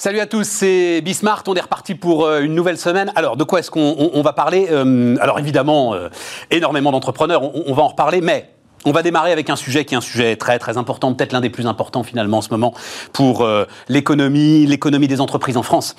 Salut à tous, c'est Bismart. On est reparti pour euh, une nouvelle semaine. Alors, de quoi est-ce qu'on va parler euh, Alors, évidemment, euh, énormément d'entrepreneurs, on, va en reparler, mais on va démarrer avec un sujet qui est un sujet très très important, peut-être l'un des plus importants finalement en ce moment pour euh, l'économie, l'économie des entreprises en France.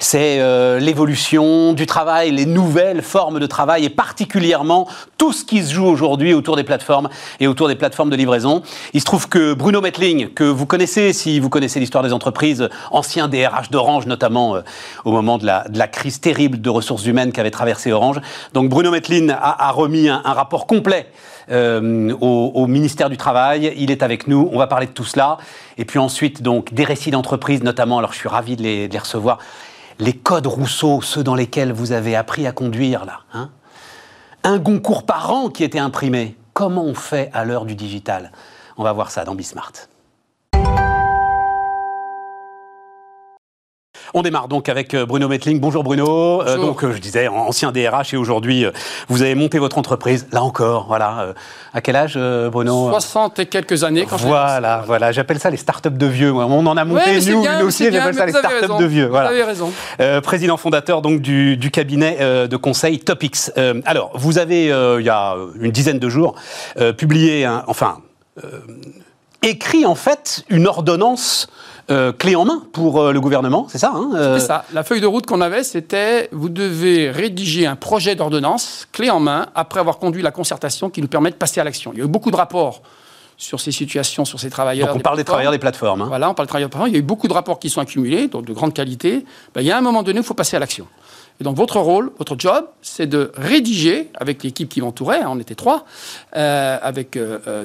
C'est euh, l'évolution du travail, les nouvelles formes de travail et particulièrement tout ce qui se joue aujourd'hui autour des plateformes et autour des plateformes de livraison. Il se trouve que Bruno Metling, que vous connaissez si vous connaissez l'histoire des entreprises, ancien DRH d'Orange notamment euh, au moment de la, crise terrible de ressources humaines qu'avait traversé Orange. Donc Bruno Metling a, remis un rapport complet euh, au, ministère du Travail. Il est avec nous. On va parler de tout cela. Et puis ensuite, donc, des récits d'entreprise, notamment. Alors, je suis ravi de les, recevoir. Les codes Rousseau, ceux dans lesquels vous avez appris à conduire, là. Hein un Goncourt par an qui était imprimé. Comment on fait à l'heure du digital? On va voir ça dans Bismart. On démarre donc avec euh, Bruno Metling. Bonjour Bruno. Euh, donc euh, je disais ancien DRH et aujourd'hui vous avez monté votre entreprise. Là encore, voilà. à quel âge Bruno? 60 et quelques années quand Voilà, voilà. J'appelle ça les startups de vieux. On en a monté nous, nous aussi. J'appelle ça les startups de vieux. Voilà. Vous avez raison. président fondateur donc du, cabinet de conseil Topix. alors vous avez il y a une dizaine de jours publié, un, enfin écrit en fait une ordonnance euh, clé en main pour euh, le gouvernement, c'est ça hein euh C'est ça. La feuille de route qu'on avait, c'était vous devez rédiger un projet d'ordonnance clé en main après avoir conduit la concertation qui nous permet de passer à l'action. Il y a eu beaucoup de rapports sur ces situations, sur ces travailleurs. Donc on parle des travailleurs des plateformes. Hein. Voilà, on parle des travailleurs des plateformes. Il y a eu beaucoup de rapports qui sont accumulés, donc de grande qualité. Ben, il y a un moment donné, il faut passer à l'action. Et donc votre rôle, votre job, c'est de rédiger, avec l'équipe qui m'entourait, hein, on était trois, avec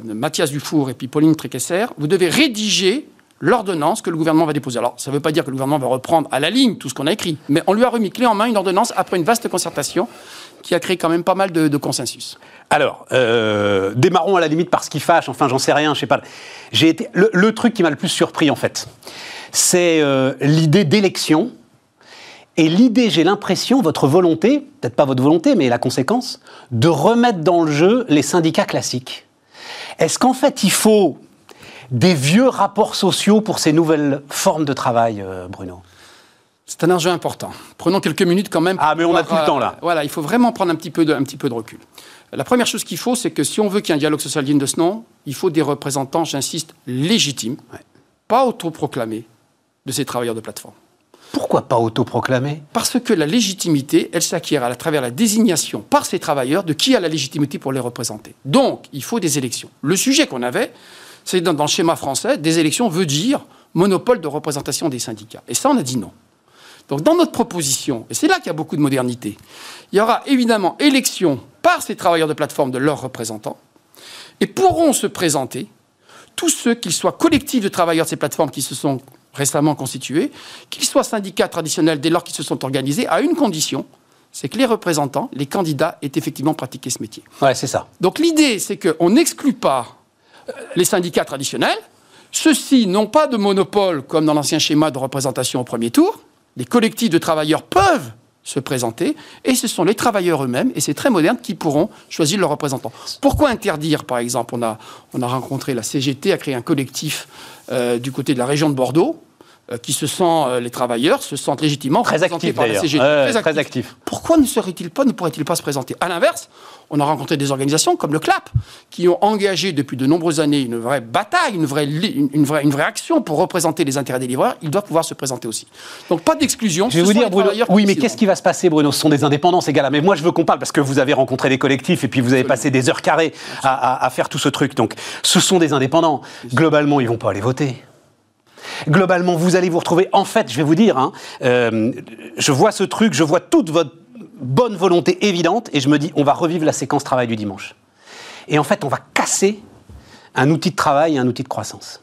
Mathias Dufour et puis Pauline Tréquesser, vous devez rédiger l'ordonnance que le gouvernement va déposer. Alors, ça ne veut pas dire que le gouvernement va reprendre à la ligne tout ce qu'on a écrit, mais on lui a remis clé en main une ordonnance après une vaste concertation qui a créé quand même pas mal de, consensus. Alors, euh, démarrons à la limite par ce qui fâche, enfin j'en sais rien, je sais pas. J'ai été, le, truc qui m'a le plus surpris en fait, c'est euh, l'idée d'élection et l'idée, j'ai l'impression, votre volonté, peut-être pas votre volonté, mais la conséquence, de remettre dans le jeu les syndicats classiques. Est-ce qu'en fait il faut des vieux rapports sociaux pour ces nouvelles formes de travail, euh, Bruno c'est un enjeu important. Prenons quelques minutes quand même. Ah, mais on n'a plus le temps là. Euh, voilà, il faut vraiment prendre un petit peu de, un petit peu de recul. La première chose qu'il faut, c'est que si on veut qu'il y ait un dialogue social digne de ce nom, il faut des représentants, j'insiste, légitimes, pas autoproclamés, de ces travailleurs de plateforme. Pourquoi pas autoproclamés? Parce que la légitimité, elle s'acquiert à travers la désignation par ces travailleurs de qui a la légitimité pour les représenter. Donc, il faut des élections. Le sujet qu'on avait, c'est dans, dans, le schéma français, des élections veut dire monopole de représentation des syndicats. Et ça, on a dit non. Donc dans notre proposition, et c'est là qu'il y a beaucoup de modernité, il y aura évidemment élection par ces travailleurs de plateforme de leurs représentants, et pourront se présenter tous ceux, qu'ils soient collectifs de travailleurs de ces plateformes qui se sont récemment constitués, qu'ils soient syndicats traditionnels dès lors qu'ils se sont organisés, à une condition, c'est que les représentants, les candidats, aient effectivement pratiqué ce métier. Ouais, c'est ça. Donc l'idée, c'est qu'on n'exclut pas les syndicats traditionnels. Ceux-ci n'ont pas de monopole comme dans l'ancien schéma de représentation au premier tour. Les collectifs de travailleurs peuvent se présenter et ce sont les travailleurs eux-mêmes, et c'est très moderne, qui pourront choisir leurs représentants. Pourquoi interdire, par exemple, on a, on a rencontré la CGT, a créé un collectif euh, du côté de la région de Bordeaux, qui se sent, euh, les travailleurs se sentent légitimement très actifs par la CGT. très, actifs. Pourquoi ne serait-il pas, ne pourrait-il pas se présenter? À l'inverse, on a rencontré des organisations comme le CLAP, qui ont engagé depuis de nombreuses années une vraie bataille, une vraie, une, vraie, une vraie action pour représenter les intérêts des livreurs. Ils doivent pouvoir se présenter aussi. Donc pas d'exclusion. Je vais vous dire, Bruno, oui, mais qu'est-ce qui va se passer, Bruno? Ce sont des indépendants, ces gars-là. Mais moi, je veux qu'on parle parce que vous avez rencontré des collectifs et puis vous avez passé des heures carrées à, à faire tout ce truc. Donc, ce sont des indépendants. Globalement, ils vont pas aller voter. Globalement, vous allez vous retrouver. En fait, je vais vous dire, hein, euh, je vois ce truc, je vois toute votre bonne volonté évidente, et je me dis, on va revivre la séquence travail du dimanche. Et en fait, on va casser un outil de travail et un outil de croissance.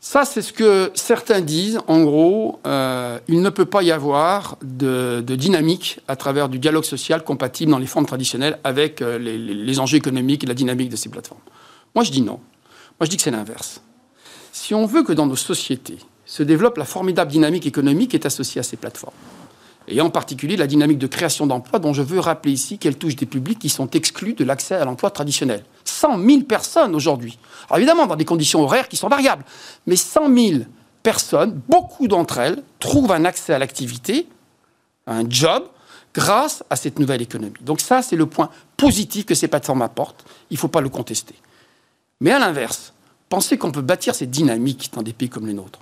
Ça, c'est ce que certains disent. En gros, euh, il ne peut pas y avoir de, dynamique à travers du dialogue social compatible dans les formes traditionnelles avec euh, les, les enjeux économiques et la dynamique de ces plateformes. Moi, je dis non. Moi, je dis que c'est l'inverse. Si on veut que dans nos sociétés se développe la formidable dynamique économique qui est associée à ces plateformes, et en particulier la dynamique de création d'emplois dont je veux rappeler ici qu'elle touche des publics qui sont exclus de l'accès à l'emploi traditionnel. 100 000 personnes aujourd'hui. Évidemment, dans des conditions horaires qui sont variables, mais 100 000 personnes, beaucoup d'entre elles, trouvent un accès à l'activité, un job, grâce à cette nouvelle économie. Donc ça, c'est le point positif que ces plateformes apportent. Il ne faut pas le contester. Mais à l'inverse, pensez qu'on peut bâtir cette dynamique dans des pays comme le nôtre,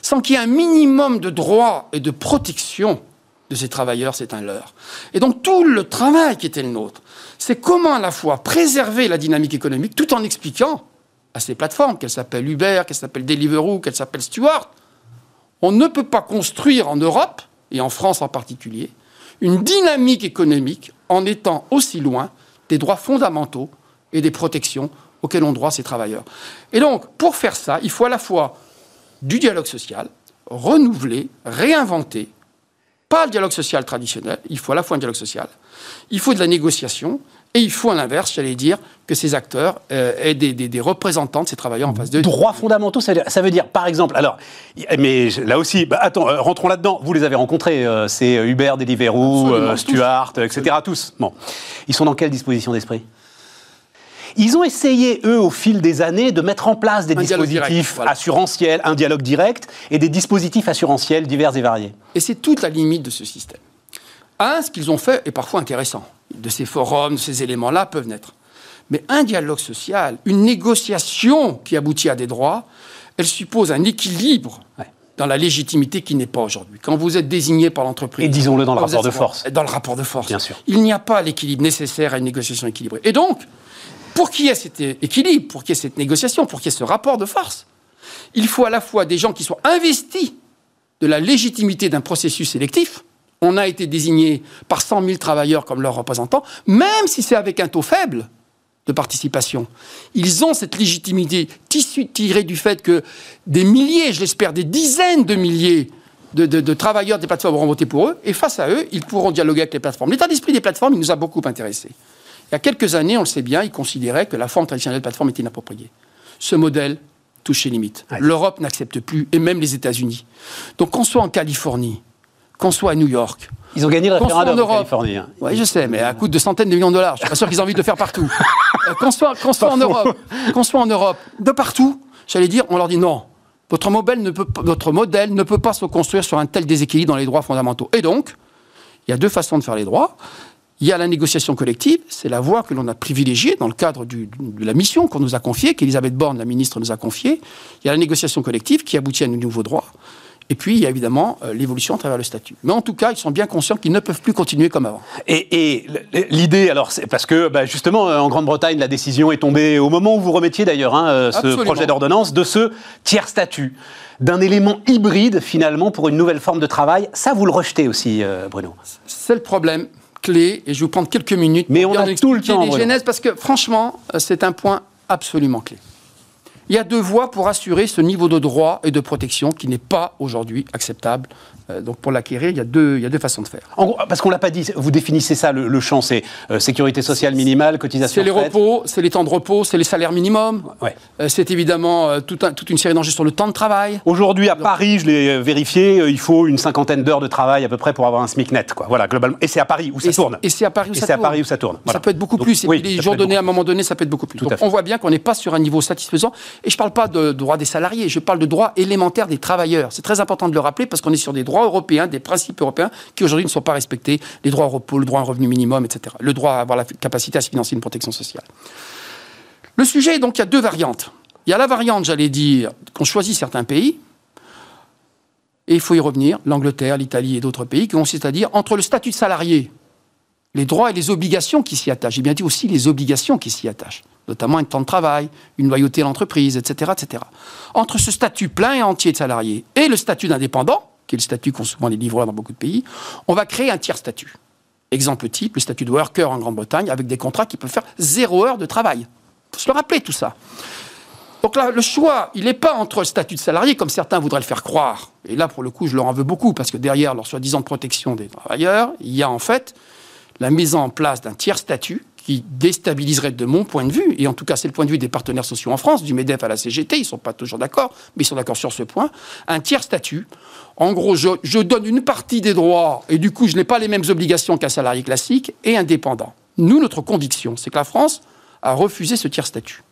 sans qu'il y ait un minimum de droits et de protection de ces travailleurs, c'est un leurre. Et donc tout le travail qui était le nôtre, c'est comment à la fois préserver la dynamique économique tout en expliquant à ces plateformes, qu'elles s'appellent Uber, qu'elles s'appellent Deliveroo, qu'elles s'appellent Stewart, on ne peut pas construire en Europe, et en France en particulier, une dynamique économique en étant aussi loin des droits fondamentaux et des protections auxquelles ont droit ces travailleurs. Et donc, pour faire ça, il faut à la fois du dialogue social, renouveler, réinventer, pas le dialogue social traditionnel, il faut à la fois un dialogue social, il faut de la négociation, et il faut à l'inverse, j'allais dire, que ces acteurs euh, aient des, représentants de ces travailleurs en face d'eux. Droits fondamentaux, ça veut, dire, par exemple, alors, mais là aussi, bah, attends, euh, rentrons là-dedans. Vous les avez rencontrés, euh, c'est Uber, Deliveroo, Stuart, etc. Tous. Bon, ils sont dans quelle disposition d'esprit? Ils ont essayé, eux, au fil des années, de mettre en place des dispositifs assurantiels, un dialogue direct, et des dispositifs assurantiels divers et variés. Et c'est toute la limite de ce système. Un, ce qu'ils ont fait est parfois intéressant. De ces forums, de ces éléments-là peuvent naître. Mais un dialogue social, une négociation qui aboutit à des droits, elle suppose un équilibre dans la légitimité qui n'est pas aujourd'hui. Quand vous êtes désigné par l'entreprise... Et disons-le dans le rapport de force. Dans le rapport de force. Bien sûr. Il n'y a pas l'équilibre nécessaire à une négociation équilibrée. Et donc, pour qu'il y ait cet équilibre, pour qu'il y ait cette négociation, pour qu'il y ait ce rapport de force, il faut à la fois des gens qui soient investis de la légitimité d'un processus sélectif, on a été désigné par 100 000 travailleurs comme leurs représentants, même si c'est avec un taux faible de participation. Ils ont cette légitimité tirée du fait que des milliers, je l'espère, des dizaines de milliers de, travailleurs des plateformes auront voté pour eux, et face à eux, ils pourront dialoguer avec les plateformes. L'état d'esprit des plateformes, il nous a beaucoup intéressés. Il y a quelques années, on le sait bien, ils considéraient que la forme traditionnelle de plateforme était inappropriée. Ce modèle touche ses limites. L'Europe n'accepte plus, et même les États-Unis. Donc qu'on soit en Californie, qu'on soit à New York. Ils ont gagné le référendum en, Californie. Hein. Oui, je sais, mais à coût de centaines de millions de dollars. Je suis pas sûr qu'ils aient envie de le faire partout. Euh, qu'on soit, en Europe, qu'on soit en Europe, de partout, j'allais dire, on leur dit non. Votre modèle, ne peut, votre modèle ne peut pas se construire sur un tel déséquilibre dans les droits fondamentaux. Et donc, il y a deux façons de faire les droits. Il y a la négociation collective, c'est la voie que l'on a privilégiée dans le cadre de la mission qu'on nous a confiée, qu'Elisabeth Borne, la ministre, nous a confiée. Il y a la négociation collective qui aboutit à de nouveaux droits. Et puis, il y a évidemment euh, l'évolution à travers le statut. Mais en tout cas, ils sont bien conscients qu'ils ne peuvent plus continuer comme avant. Et, l'idée, alors, c'est parce que bah, justement, euh, en Grande-Bretagne, la décision est tombée au moment où vous remettiez d'ailleurs hein, euh, ce projet d'ordonnance de ce tiers statut, d'un élément hybride finalement pour une nouvelle forme de travail. Ça, vous le rejetez aussi, Bruno? C'est le problème clé, et je vais vous prendre quelques minutes. Mais on a tout le temps. Les genèses, parce que franchement, c'est un point absolument clé. Il y a deux voies pour assurer ce niveau de droit et de protection qui n'est pas aujourd'hui acceptable euh, donc pour l'acquérir, il, y a deux, il y a deux façons de faire. En gros, parce qu'on ne l'a pas dit, vous définissez ça, le, champ, c'est euh, sécurité sociale minimale, cotisation C'est les repos, c'est les temps de repos, c'est les salaires minimums. Ouais. Euh, c'est évidemment toute une série d'enjeux sur le temps de travail. Aujourd'hui, à Paris, je l'ai vérifié, il faut une cinquantaine d'heures de travail à peu près pour avoir un SMIC net. Quoi. Voilà, globalement. Et c'est à Paris où ça tourne. Et c'est à Paris où ça tourne. à Paris où ça tourne. Ça peut être beaucoup plus. et les jours donnés, à un moment donné, ça peut être beaucoup plus. Donc on voit bien qu'on n'est pas sur un niveau satisfaisant. Et je ne parle pas de droit des salariés, je parle de droit élémentaire des travailleurs. C'est très important de le rappeler parce qu'on est sur des droits européens, des principes européens qui aujourd'hui ne sont pas respectés, les droits au repos, le droit à un revenu minimum, etc. Le droit à avoir la capacité à se financer une protection sociale. Le sujet, donc, il y a deux variantes. Il y a la variante, j'allais dire, qu'on choisit certains pays, et il faut y revenir, l'Angleterre, l'Italie et d'autres pays, qui consiste à dire entre le statut de salarié, les droits et les obligations qui s'y attachent, j'ai bien dit aussi les obligations qui s'y attachent, notamment un temps de travail, une loyauté à l'entreprise, etc., etc. Entre ce statut plein et entier de salarié et le statut d'indépendant, qui est le statut qu'ont souvent les livreurs dans beaucoup de pays, on va créer un tiers statut. Exemple type, le statut de worker en Grande-Bretagne, avec des contrats qui peuvent faire zéro heure de travail. Il faut se le rappeler tout ça. Donc là, le choix, il n'est pas entre le statut de salarié, comme certains voudraient le faire croire. Et là, pour le coup, je leur en veux beaucoup, parce que derrière leur soi-disant protection des travailleurs, il y a en fait la mise en place d'un tiers statut qui déstabiliserait de mon point de vue, et en tout cas c'est le point de vue des partenaires sociaux en France, du MEDEF à la CGT, ils ne sont pas toujours d'accord, mais ils sont d'accord sur ce point, un tiers statut. En gros, je, donne une partie des droits, et du coup je n'ai pas les mêmes obligations qu'un salarié classique et indépendant. Nous, notre conviction, c'est que la France a refusé ce tiers statut.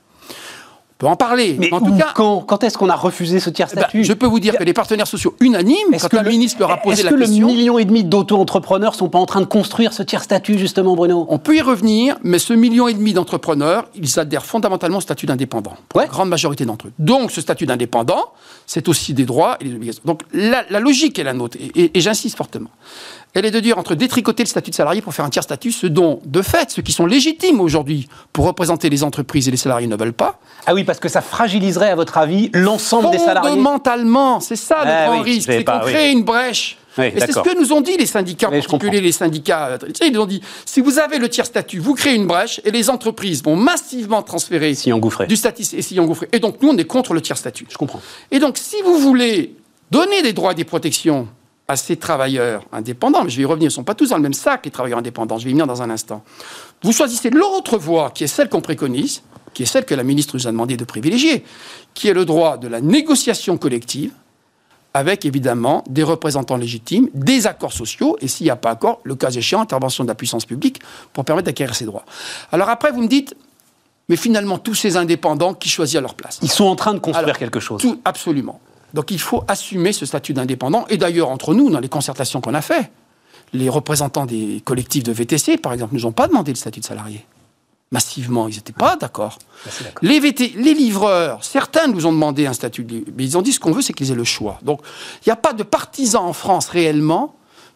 Peut en parler. Mais en tout cas, quand, quand est-ce qu'on a refusé ce tiers eh ben, statut je peux vous dire que les partenaires sociaux unanimes, Est-ce quand que le le- ministre leur a posé Est-ce la que question, le million et demi d'auto-entrepreneurs sont pas en train de construire ce tiers statut justement, Bruno? On peut y revenir, mais ce million et demi d'entrepreneurs, ils adhèrent fondamentalement au statut d'indépendant. Ouais. La grande majorité d'entre eux. Donc, ce statut d'indépendant, c'est aussi des droits et des obligations. Donc, la, la logique est la nôtre, et, et- et j'insiste fortement. Elle est de dire entre détricoter le statut de salarié pour faire un tiers statut, ce dont, de fait, ceux qui sont légitimes aujourd'hui pour représenter les entreprises et les salariés ne veulent pas, Ah oui, parce que ça fragiliserait, à votre avis, l'ensemble des salariés. Fondamentalement, c'est ça le Ah grand oui, risque, c'est qu'on oui. crée une brèche. Oui, et c'est ce que nous ont dit les syndicats, en particulier les syndicats. Ils nous ont dit, si vous avez le tiers statut, vous créez une brèche et les entreprises vont massivement transférer Si du statut et s'y engouffrer. Et donc nous, on est contre le tiers statut. Je comprends. Et donc, si vous voulez donner des droits et des protections à ces travailleurs indépendants, mais je vais y revenir, ils ne sont pas tous dans le même sac, les travailleurs indépendants, je vais y venir dans un instant. Vous choisissez l'autre voie, qui est celle qu'on préconise, qui est celle que la ministre nous a demandé de privilégier, qui est le droit de la négociation collective, avec évidemment des représentants légitimes, des accords sociaux, et s'il n'y a pas accord, le cas échéant, intervention de la puissance publique pour permettre d'acquérir ces droits. Alors après, vous me dites, mais finalement, tous ces indépendants qui choisissent à leur place? Ils sont en train de construire Alors, quelque chose. Tout, absolument. Donc il faut assumer ce statut d'indépendant. Et d'ailleurs, entre nous, dans les concertations qu'on a fait, les représentants des collectifs de VTC, par exemple, nous ont pas demandé le statut de salarié. Massivement, ils n'étaient pas d'accord. Bah. Les, VT les livreurs, certains nous ont demandé un statut de mais ils ont dit ce qu'on veut, c'est qu'ils aient le choix. Donc il n'y a pas de partisans en France réellement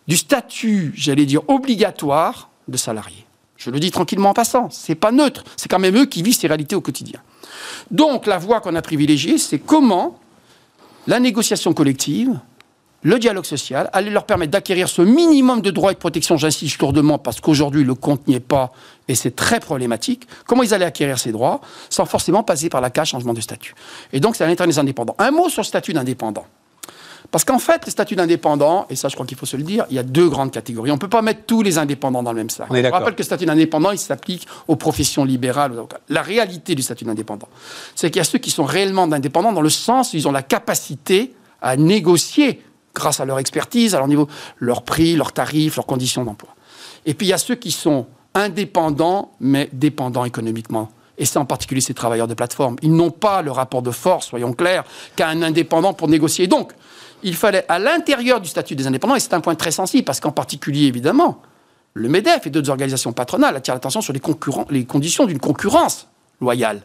du statut, j'allais dire, obligatoire de salarié. Je le dis tranquillement en passant, c'est pas neutre, c'est quand même eux qui vivent ces réalités au quotidien. Donc la voie qu'on a privilégiée, c'est comment la négociation collective, le dialogue social, allait leur permettre d'acquérir ce minimum de droits et de protection, j'insiste lourdement, parce qu'aujourd'hui le compte n'y est pas, et c'est très problématique, comment ils allaient acquérir ces droits sans forcément passer par la case changement de statut? Et donc c'est à l'intérieur des indépendants. Un mot sur le statut d'indépendant. Parce qu'en fait, le statut d'indépendant, et ça je crois qu'il faut se le dire, il y a deux grandes catégories. On ne peut pas mettre tous les indépendants dans le même sac. On Je rappelle que le statut d'indépendant, il s'applique aux professions libérales. La réalité du statut d'indépendant, c'est qu'il y a ceux qui sont réellement indépendants dans le sens où ils ont la capacité à négocier, grâce à leur expertise, à leur niveau, leur prix, leurs tarifs, leurs conditions d'emploi. Et puis il y a ceux qui sont indépendants, mais dépendants économiquement. Et c'est en particulier ces travailleurs de plateforme. Ils n'ont pas le rapport de force, soyons clairs, qu'à un indépendant pour négocier. Donc, il fallait, à l'intérieur du statut des indépendants, et c'est un point très sensible, parce qu'en particulier, évidemment, le MEDEF et d'autres organisations patronales attirent l'attention sur les, les conditions d'une concurrence loyale.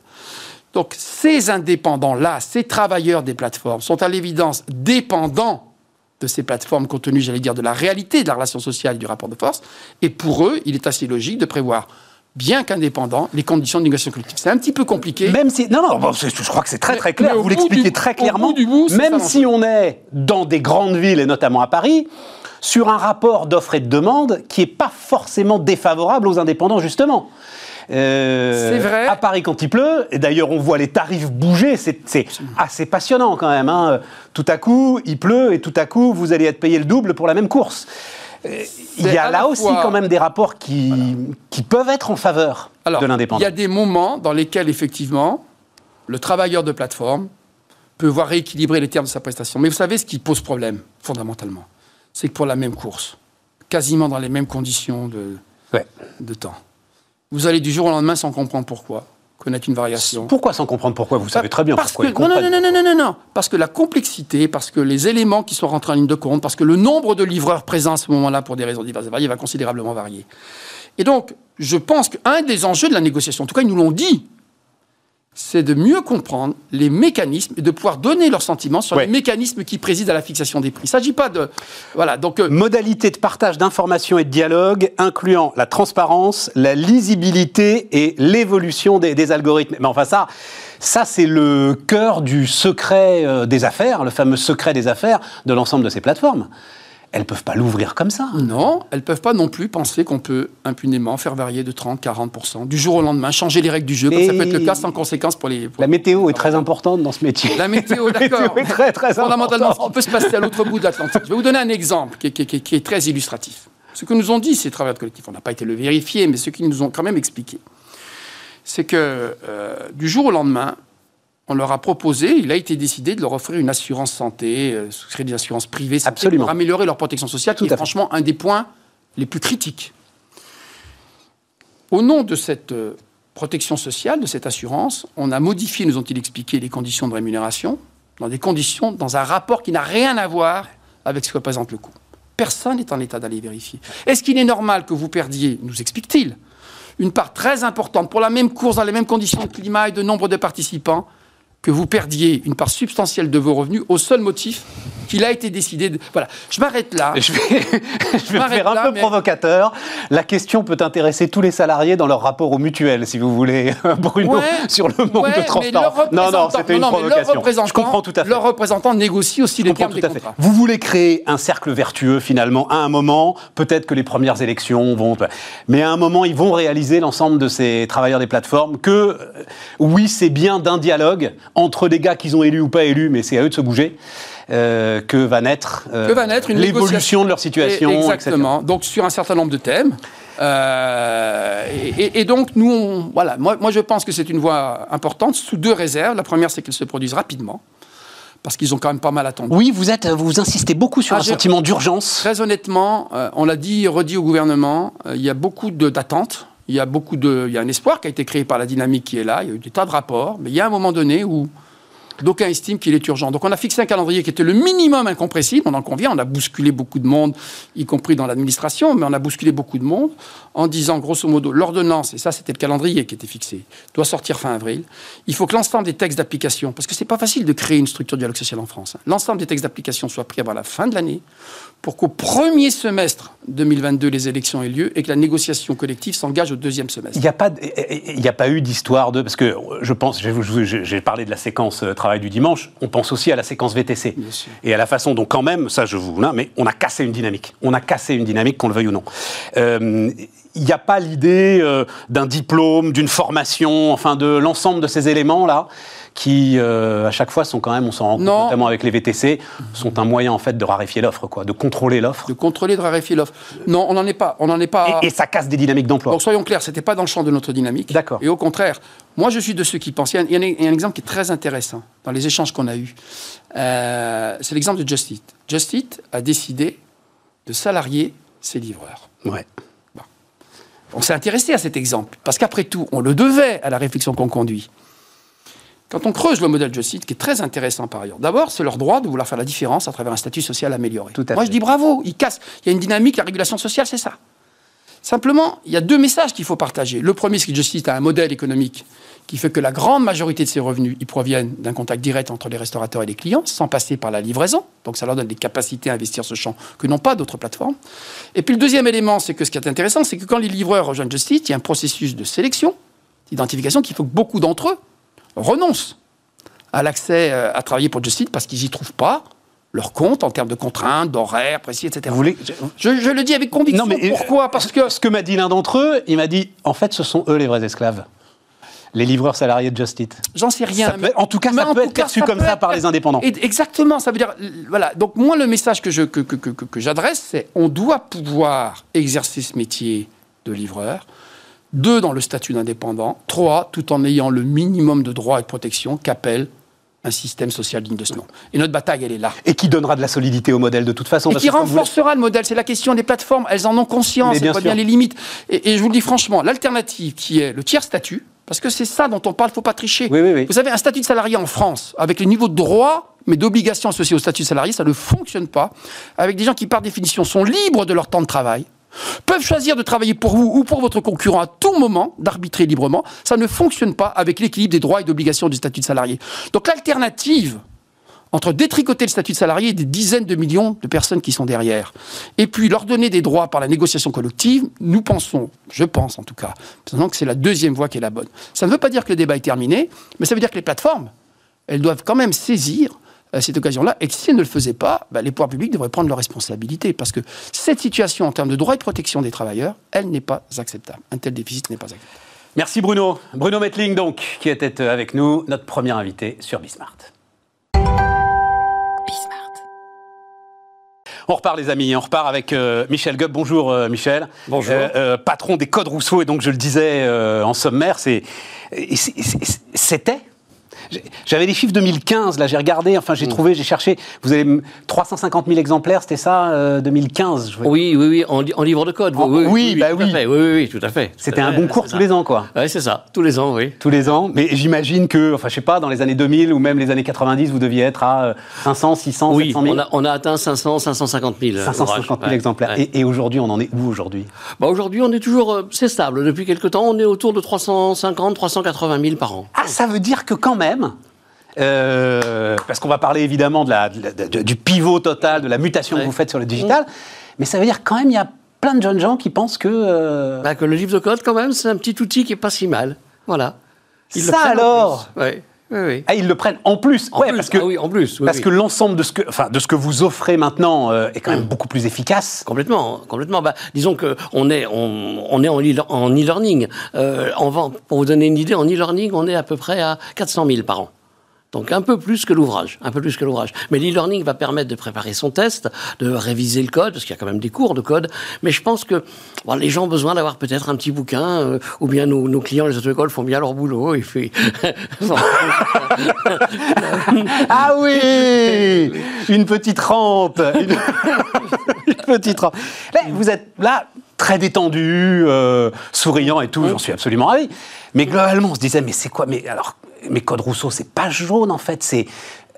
Donc, ces indépendants-là, ces travailleurs des plateformes, sont à l'évidence dépendants de ces plateformes compte tenu, j'allais dire, de la réalité de la relation sociale et du rapport de force. Et pour eux, il est assez logique de prévoir, bien qu'indépendants, les conditions de négociation collective. C'est un petit peu compliqué. Même si. Non, non, bon, je crois que c'est très très clair. Vous l'expliquez très au clairement. bout du bout, c'est Même si on est dans des grandes villes, et notamment à Paris, sur un rapport d'offre et de demande qui n'est pas forcément défavorable aux indépendants, justement. Euh, C'est vrai. À Paris, quand il pleut, et d'ailleurs on voit les tarifs bouger, c'est c'est assez passionnant quand même. hein. Tout à coup, il pleut, et tout à coup, vous allez être payé le double pour la même course. Il y a là aussi quand même des rapports qui, qui peuvent être en faveur Alors, de il l'indépendant. y a des moments dans lesquels, effectivement, le travailleur de plateforme peut voir rééquilibrer les termes de sa prestation. Mais vous savez ce qui pose problème, fondamentalement? C'est que pour la même course, quasiment dans les mêmes conditions de, Ouais. de temps, vous allez du jour au lendemain, sans comprendre pourquoi, connaître une variation. Pourquoi sans comprendre pourquoi Vous savez très bien parce pourquoi que, ils non, non, non, non, non, non, parce que la complexité, parce que les éléments qui sont rentrés en ligne de compte, parce que le nombre de livreurs présents à ce moment-là, pour des raisons diverses et variées, va considérablement varier. Et donc, je pense qu'un des enjeux de la négociation, en tout cas, ils nous l'ont dit, c'est de mieux comprendre les mécanismes et de pouvoir donner leurs sentiments sur Ouais. les mécanismes qui président à la fixation des prix. Il ne s'agit pas de... Voilà, donc... euh, Modalité de partage d'informations et de dialogue incluant la transparence, la lisibilité et l'évolution des, des algorithmes. Mais enfin ça, ça c'est le cœur du secret euh, des affaires, le fameux secret des affaires de l'ensemble de ces plateformes. Elles peuvent pas l'ouvrir comme ça. Non, elles ne peuvent pas non plus penser qu'on peut impunément faire varier de 30-40% du jour au lendemain, changer les règles du jeu, comme ça peut être le cas sans conséquence pour les... pour- La météo est très importante dans ce métier. La météo, d'accord. est très très Fondamentalement, on peut se passer à l'autre bout de l'Atlantique. Je vais vous donner un exemple qui est, qui est- qui est- qui est très illustratif. Ce que nous ont dit ces travailleurs de collectif, on n'a pas été le vérifier, mais ce qu'ils nous ont quand même expliqué, c'est que euh, du jour au lendemain, on leur a proposé, il a été décidé de leur offrir une assurance santé, euh, souscrire des assurances privées Absolument. pour améliorer leur protection sociale, Tout qui est fait. franchement un des points les plus critiques. Au nom de cette euh, protection sociale de cette assurance, on a modifié, nous ont-ils expliqué, les conditions de rémunération dans des conditions, dans un rapport qui n'a rien à voir avec ce que représente le coût. Personne n'est en état d'aller vérifier. Est-ce qu'il est normal que vous perdiez, nous explique-t-il, une part très importante pour la même course, dans les mêmes conditions de climat et de nombre de participants, que vous perdiez une part substantielle de vos revenus au seul motif qu'il a été décidé de... Voilà, je m'arrête là. Je vais, je vais me faire un peu provocateur. La question peut intéresser tous les salariés dans leur rapport aux mutuelles, si vous voulez, Bruno, sur le manque de transparence. Non, non, c'était une provocation. Je comprends tout à fait. Leurs représentants négocient aussi les termes des contrats. Vous voulez créer un cercle vertueux, finalement, à un moment, peut-être que les premières élections vont... Mais à un moment, ils vont réaliser, l'ensemble de ces travailleurs des plateformes, que euh, oui, c'est bien d'un dialogue entre des gars qu'ils ont élus ou pas élus, mais c'est à eux de se bouger. Euh, que va naître, euh, l'évolution de leur situation. exactement. Donc sur un certain nombre de thèmes. Euh, et, donc nous, voilà, moi, moi je pense que c'est une voie importante sous deux réserves. La première, c'est qu'elle se produise rapidement parce qu'ils ont quand même pas mal attendu. Oui, vous êtes, vous insistez beaucoup sur ah, un sentiment d'urgence. Très honnêtement, on l'a dit, redit au gouvernement, il y a beaucoup d'attentes. Il y a beaucoup de, il y a un espoir qui a été créé par la dynamique qui est là. Il y a eu des tas de rapports, mais il y a un moment donné où D'aucuns estiment qu'il est urgent. Donc on a fixé un calendrier qui était le minimum incompressible, on en convient, on a bousculé beaucoup de monde, y compris dans l'administration, mais on a bousculé beaucoup de monde en disant grosso modo l'ordonnance, et ça c'était le calendrier qui était fixé, doit sortir fin avril. Il faut que l'ensemble des textes d'application, parce que c'est pas facile de créer une structure de dialogue social en France, hein, l'ensemble des textes d'application soient pris avant la fin de l'année pour qu'au premier semestre 2022, les élections aient lieu et que la négociation collective s'engage au deuxième semestre. Il n'y a, pas, a pas eu d'histoire de... Parce que je pense, j'ai parlé de la séquence euh, travail du dimanche, on pense aussi à la séquence VTC. Et à la façon dont quand même, ça je vous... Là, mais on a cassé une dynamique. On a cassé une dynamique, qu'on le veuille ou non. Euh, il n'y a pas l'idée euh, d'un diplôme, d'une formation, enfin de l'ensemble de ces éléments-là qui, euh, à chaque fois, sont quand même, on s'en rend compte, notamment avec les VTC, sont un moyen en fait de raréfier l'offre, quoi, de contrôler l'offre. De contrôler, de raréfier l'offre. Non, on n'en est pas. On n'en est pas. Et, ça casse des dynamiques d'emploi. Donc soyons clairs, c'était pas dans le champ de notre dynamique. D'accord. Et au contraire, moi je suis de ceux qui pensent. Il y a un, exemple qui est très intéressant dans les échanges qu'on a eus. Euh, c'est l'exemple de Just Eat. Just Eat a décidé de salarier ses livreurs. Ouais. On s'est intéressé à cet exemple, parce qu'après tout, on le devait à la réflexion qu'on conduit. Quand on creuse le modèle de site, qui est très intéressant par ailleurs, d'abord, c'est leur droit de vouloir faire la différence à travers un statut social amélioré. Moi, je dis bravo, ils cassent. Il y a une dynamique, la régulation sociale, c'est ça. Simplement, il y a deux messages qu'il faut partager. Le premier, c'est que Just a un modèle économique qui fait que la grande majorité de ses revenus, ils proviennent d'un contact direct entre les restaurateurs et les clients, sans passer par la livraison. Donc ça leur donne des capacités à investir ce champ que n'ont pas d'autres plateformes. Et puis le deuxième élément, c'est que ce qui est intéressant, c'est que quand les livreurs rejoignent Just il y a un processus de sélection, d'identification, qui fait que beaucoup d'entre eux renoncent à l'accès euh, à travailler pour Just parce qu'ils n'y trouvent pas leur compte en termes de contraintes, d'horaires précis, etc. Vous voulez... je, le dis avec conviction. Non, mais Pourquoi? Parce que ce que m'a dit l'un d'entre eux, il m'a dit en fait, ce sont eux les vrais esclaves. Les livreurs salariés de Just J'en sais rien. en tout cas, ça peut être perçu comme ça par les indépendants. Exactement. Ça veut dire, voilà. Donc moi, le message que je que, que, que, que j'adresse, c'est on doit pouvoir exercer ce métier de livreur deux, dans le statut d'indépendant, trois, tout en ayant le minimum de droits et de protection qu'appelle un système social digne de ce nom. Et notre bataille, elle est là. Et qui donnera de la solidité au modèle de toute façon. Et qui renforcera le modèle. C'est la question des plateformes. Elles en ont conscience. Elles voient bien les limites. Et, je vous le dis franchement, l'alternative qui est le tiers statut, parce que c'est ça dont on parle, il ne faut pas tricher. Vous savez, un statut de salarié en France, avec les niveaux de droits, mais d'obligations associées au statut de salarié, ça ne fonctionne pas. Avec des gens qui, par définition, sont libres de leur temps de travail, peuvent choisir de travailler pour vous ou pour votre concurrent à tout moment, d'arbitrer librement. Ça ne fonctionne pas avec l'équilibre des droits et d'obligations du statut de salarié. Donc l'alternative entre détricoter le statut de salarié des dizaines de millions de personnes qui sont derrière, et puis leur donner des droits par la négociation collective, nous pensons, je pense en tout cas, que c'est la deuxième voie qui est la bonne. Ça ne veut pas dire que le débat est terminé, mais ça veut dire que les plateformes, elles doivent quand même saisir cette occasion-là, et que si elle ne le faisait pas, bah, les pouvoirs publics devraient prendre leurs responsabilités, parce que cette situation en termes de droit et de protection des travailleurs, elle n'est pas acceptable. Un tel déficit n'est pas acceptable. Merci Bruno. Bruno Metling, donc, qui était avec nous, notre premier invité sur Bismart. On repart les amis, on repart avec euh, Michel Gubb. Bonjour euh, Michel. Bonjour. Euh, patron des codes Rousseau et donc je le disais en sommaire, c'était J'avais les chiffres 2015, là, j'ai regardé, enfin, j'ai mm. trouvé, j'ai cherché. Vous avez 350 000 exemplaires, c'était ça, 2015 Oui, oui, oui, en, livre de code. oui, oui, bah oui. oui, oui, tout à fait. C'était un concours tous les ans, quoi. Oui, c'est ça, tous les ans, oui. Tous les ans, mais j'imagine que, enfin, je sais pas, dans les années 2000 ou même les années 90, vous deviez être à 500, 600, 700 000 on a, on a atteint 500, 550 000. 550 000 exemplaires. Et, aujourd'hui, on en est où aujourd'hui? Bah Aujourd'hui, on est toujours, euh, c'est stable. Depuis quelques temps, on est autour de 350, 380 000 par an. Ah, ça veut dire que quand même, euh, parce qu'on va parler évidemment de la, du pivot total, de la mutation que vous faites sur le digital, mmh. mais ça veut dire quand même il y a plein de jeunes gens qui pensent que... Euh, bah, que le livre de code, quand même, c'est un petit outil qui est pas si mal. Voilà. ça alors. Oui, oui. Ah, ils le prennent en plus. En plus. Parce que, ah oui, en plus. parce que l'ensemble de ce que, enfin, de ce que vous offrez maintenant euh, est quand même mmh. beaucoup plus efficace. Complètement, complètement. Bah, disons que on est, on, on est en e-learning. Euh, pour vous donner une idée, en e-learning, on est à peu près à 400 000 par an. Donc un peu plus que l'ouvrage, un peu plus que l'ouvrage. Mais l'e-learning va permettre de préparer son test, de réviser le code, parce qu'il y a quand même des cours de code. Mais je pense que les gens ont besoin d'avoir peut-être un petit bouquin, euh, ou bien nos, clients, les auto-écoles, font bien leur boulot. Ah oui Une petite rampe Une, petite rampe. vous êtes là, très détendu, euh, souriant et tout, j'en suis absolument ravi. Mais globalement, on se disait, mais c'est quoi? Mais alors, mais Code Rousseau, c'est pas jaune en fait, c'est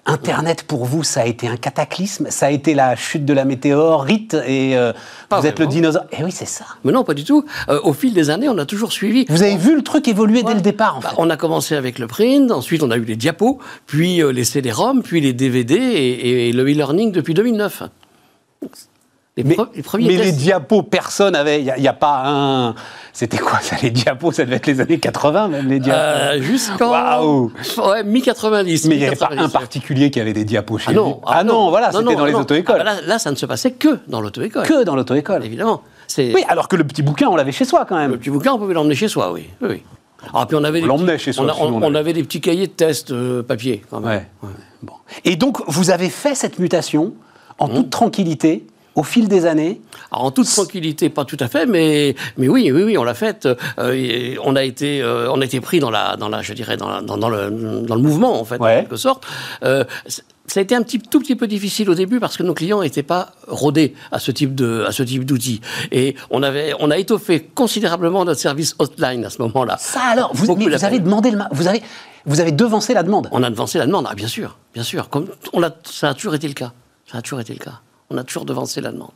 Internet pour vous, ça a été un cataclysme, ça a été la chute de la météorite et euh, vous êtes le dinosaure. Eh oui, c'est ça. Mais non, pas du tout. Euh, au fil des années, on a toujours suivi. Vous avez vu le truc évoluer dès le départ, en bah, fait. On a commencé avec le print, ensuite on a eu les diapos, puis euh, les CD-ROM, puis les DVD et, le e-learning depuis 2009. Les, mais, les premiers mais les diapos, personne avait. Il n'y a, pas un. C'était quoi ça, les diapos Ça devait être les années 80, même, les diapos euh, Jusqu'en. Waouh Ouais, mi-90. Mais il n'y avait pas un particulier qui avait des diapos chez ah non, ah, ah, non, voilà, c'était dans les auto-écoles. Ah, bah là, ça ne se passait que dans l'auto-école. Que dans l'auto-école. Évidemment. Oui, alors que le petit bouquin, on l'avait chez soi quand même. Le petit bouquin, on pouvait l'emmener chez soi, oui. oui, Alors, puis on avait on chez soi. On, avait des petits cahiers de test euh, papier, quand même. Ouais. Bon. Et donc, vous avez fait cette mutation en toute tranquillité au fil des années En toute tranquillité, pas tout à fait, mais, mais oui, oui, oui, on l'a fait. Euh, on, a été, euh, on a été pris dans, la, dans, la, je dirais, dans, dans, le, dans le mouvement, en fait, en quelque sorte. Euh, ça a été un petit, tout petit peu difficile au début parce que nos clients n'étaient pas rodés à ce type de, à ce type d'outils. Et on avait, on a étoffé considérablement notre service hotline à ce moment-là. Ça alors, vous, vous avez demandé le, vous avez, vous avez devancé la demande. On a devancé la demande, ah, bien sûr, bien sûr. Comme on a, ça a toujours été le cas. Ça a toujours été le cas on a toujours devancé la demande.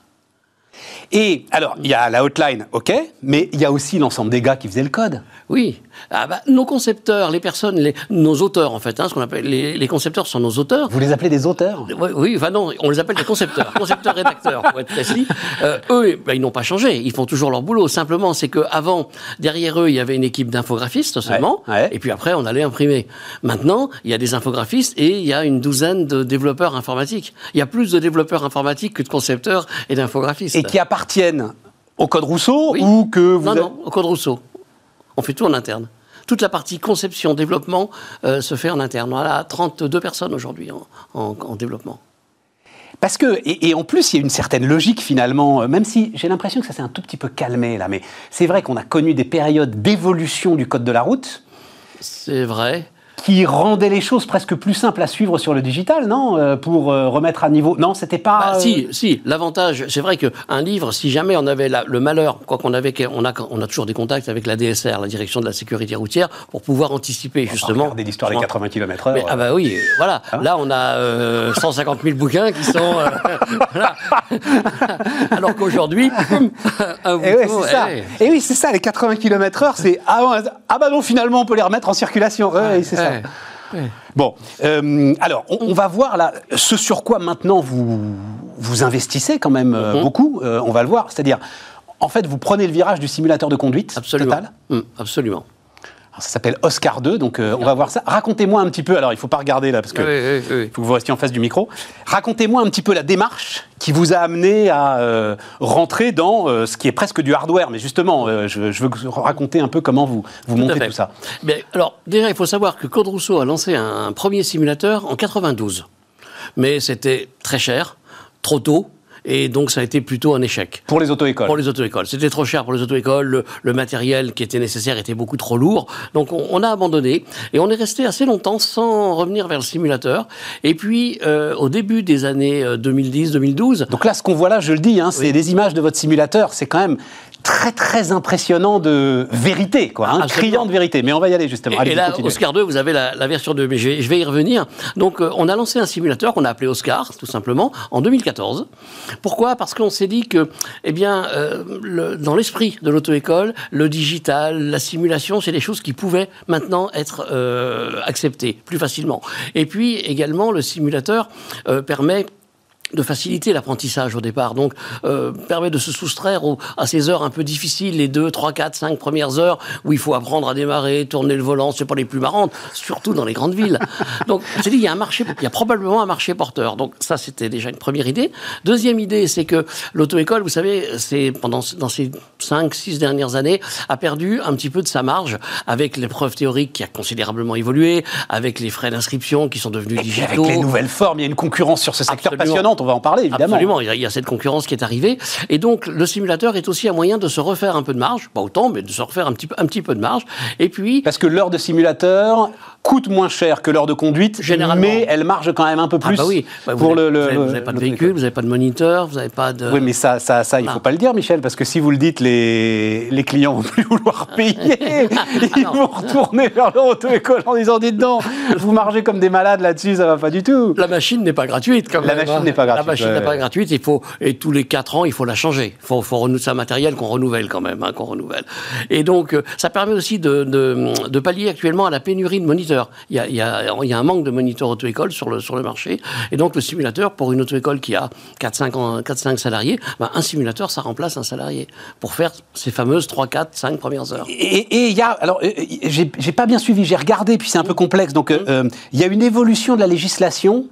Et alors, il y a la hotline, ok, mais il y a aussi l'ensemble des gars qui faisaient le code. Oui, ah bah, nos concepteurs, les personnes, les, nos auteurs en fait, hein, ce qu'on appelle les, concepteurs sont nos auteurs. Vous les appelez des auteurs? Oui, oui enfin non, on les appelle des concepteurs, concepteurs rédacteurs pour être précis. Euh, eux, bah, ils n'ont pas changé, ils font toujours leur boulot. Simplement, c'est qu'avant, derrière eux, il y avait une équipe d'infographistes seulement, et puis après, on allait imprimer. Maintenant, il y a des infographistes et il y a une douzaine de développeurs informatiques. Il y a plus de développeurs informatiques que de concepteurs et d'infographistes. Et qui appartiennent au Code Rousseau ou que vous Non, non, au Code Rousseau. On fait tout en interne. Toute la partie conception, développement euh, se fait en interne. On a 32 personnes aujourd'hui en, développement. Parce que, et, en plus, il y a une certaine logique finalement, euh, même si j'ai l'impression que ça s'est un tout petit peu calmé là, mais c'est vrai qu'on a connu des périodes d'évolution du code de la route. C'est vrai qui rendait les choses presque plus simples à suivre sur le digital, non euh, Pour euh, remettre à niveau. Non, c'était pas. Bah, si, euh, si. L'avantage, c'est vrai qu'un livre, si jamais on avait le malheur, quoi qu'on avait, on a, on a toujours des contacts avec la DSR, la Direction de la Sécurité routière, pour pouvoir anticiper justement. Regardez l'histoire des 80 km/h. ah bah oui, voilà. Hein Là, on a 150 000 bouquins qui sont. Alors qu'aujourd'hui, Et oui, c'est ça. Et oui, c'est ça. Les 80 km/h, c'est ah, ah, bah non, finalement, on peut les remettre en circulation. oui, c'est ça. Bon, euh, alors on, va voir là ce sur quoi maintenant vous vous investissez quand même euh, mhm. beaucoup. Euh, on va le voir, c'est-à-dire en fait vous prenez le virage du simulateur de conduite absolument. total. Mm, absolument ça s'appelle Oscar 2, donc euh, on va voir ça. Racontez-moi un petit peu, alors il ne faut pas regarder là, parce que faut que vous restiez en face du micro. Racontez-moi un petit peu la démarche qui vous a amené à euh, rentrer dans euh, ce qui est presque du hardware. Mais justement, je, veux raconter un peu comment vous, vous montez tout ça. Mais, alors, déjà, il faut savoir que Code Rousseau a lancé un premier simulateur en 92. Mais c'était très cher, trop tôt, Et donc, ça a été plutôt un échec. Pour les auto-écoles Pour les auto-écoles. C'était trop cher pour les auto-écoles. Le, le matériel qui était nécessaire était beaucoup trop lourd. Donc, on, on a abandonné. Et on est resté assez longtemps sans revenir vers le simulateur. Et puis, euh, au début des années euh, 2010-2012, Donc là, ce qu'on voit là, je le dis, hein, c'est des images de votre simulateur. C'est quand même très très impressionnant de vérité, quoi, hein, criant de vérité. Mais on va y aller justement. Et, Allez, et là, continuez. Oscar 2, vous avez la, la version 2, mais je vais, je vais y revenir. Donc, euh, on a lancé un simulateur qu'on a appelé Oscar, tout simplement, en 2014. Pourquoi? Parce qu'on s'est dit que, eh bien, euh, le- dans l'esprit de l'auto-école, le digital, la simulation, c'est des choses qui pouvaient maintenant être euh, acceptées plus facilement. Et puis, également, le simulateur permet de faciliter l'apprentissage au départ. Donc, euh, permet de se soustraire aux- à ces heures un peu difficiles, les 2, 3, 4, 5 premières heures où il faut apprendre à démarrer, tourner le volant, c'est pas les plus marrantes, surtout dans les grandes villes. Donc, c'est dit, il y a un marché, il y a probablement un marché porteur. Donc, ça, c'était déjà une première idée. Deuxième idée, c'est que l'auto-école, vous savez, c'est pendant, dans ces 5, 6 dernières années, a perdu un petit peu de sa marge avec l'épreuve théorique qui a considérablement évolué, avec les frais d'inscription qui sont devenus digitaux. avec les nouvelles formes, il y a une concurrence sur ce secteur Absolument. On va en parler évidemment. Absolument, il y, a, il y a cette concurrence qui est arrivée. Et donc, le simulateur est aussi un moyen de se refaire un peu de marge, pas autant, mais de se refaire un petit, peu- un petit peu de marge. Et puis, Parce que l'heure de simulateur coûte moins cher que l'heure de conduite, Généralement. mais elle marge quand même un peu ah plus bah oui, Bah, vous pour n'avez le, le- vous avez pas de le- véhicule, vous n'avez pas de moniteur, vous n'avez pas de... Oui, mais ça, ça, ça, il Non. faut pas le dire, Michel, parce que si vous le dites, les, les clients vont plus vouloir payer. Ils non. vont retourner vers leur auto-école en disant, dites donc, vous margez comme des malades là-dessus, ça va pas du tout. La machine n'est pas gratuite quand La même. machine hein. n'est pas gratuite, La machine ouais, n'est pas gratuite. Il faut et tous les quatre ans, il faut la changer. Il faut, faut renouveler- c'est un matériel qu'on renouvelle quand même, hein, qu'on renouvelle. Et donc, euh, ça permet aussi de, de, de pallier actuellement à la pénurie de moniteurs. Il y a, il y a, il y a un manque de moniteurs auto-école sur le, sur le marché. Et donc, le simulateur, pour une auto-école qui a 4-5 salariés, ben, un simulateur, ça remplace un salarié pour faire ces fameuses 3, 4, 5 premières heures. Et il y a, alors, euh, j'ai j'ai pas bien suivi, j'ai regardé, puis c'est un peu complexe. Donc, euh, euh, il y a une évolution de la législation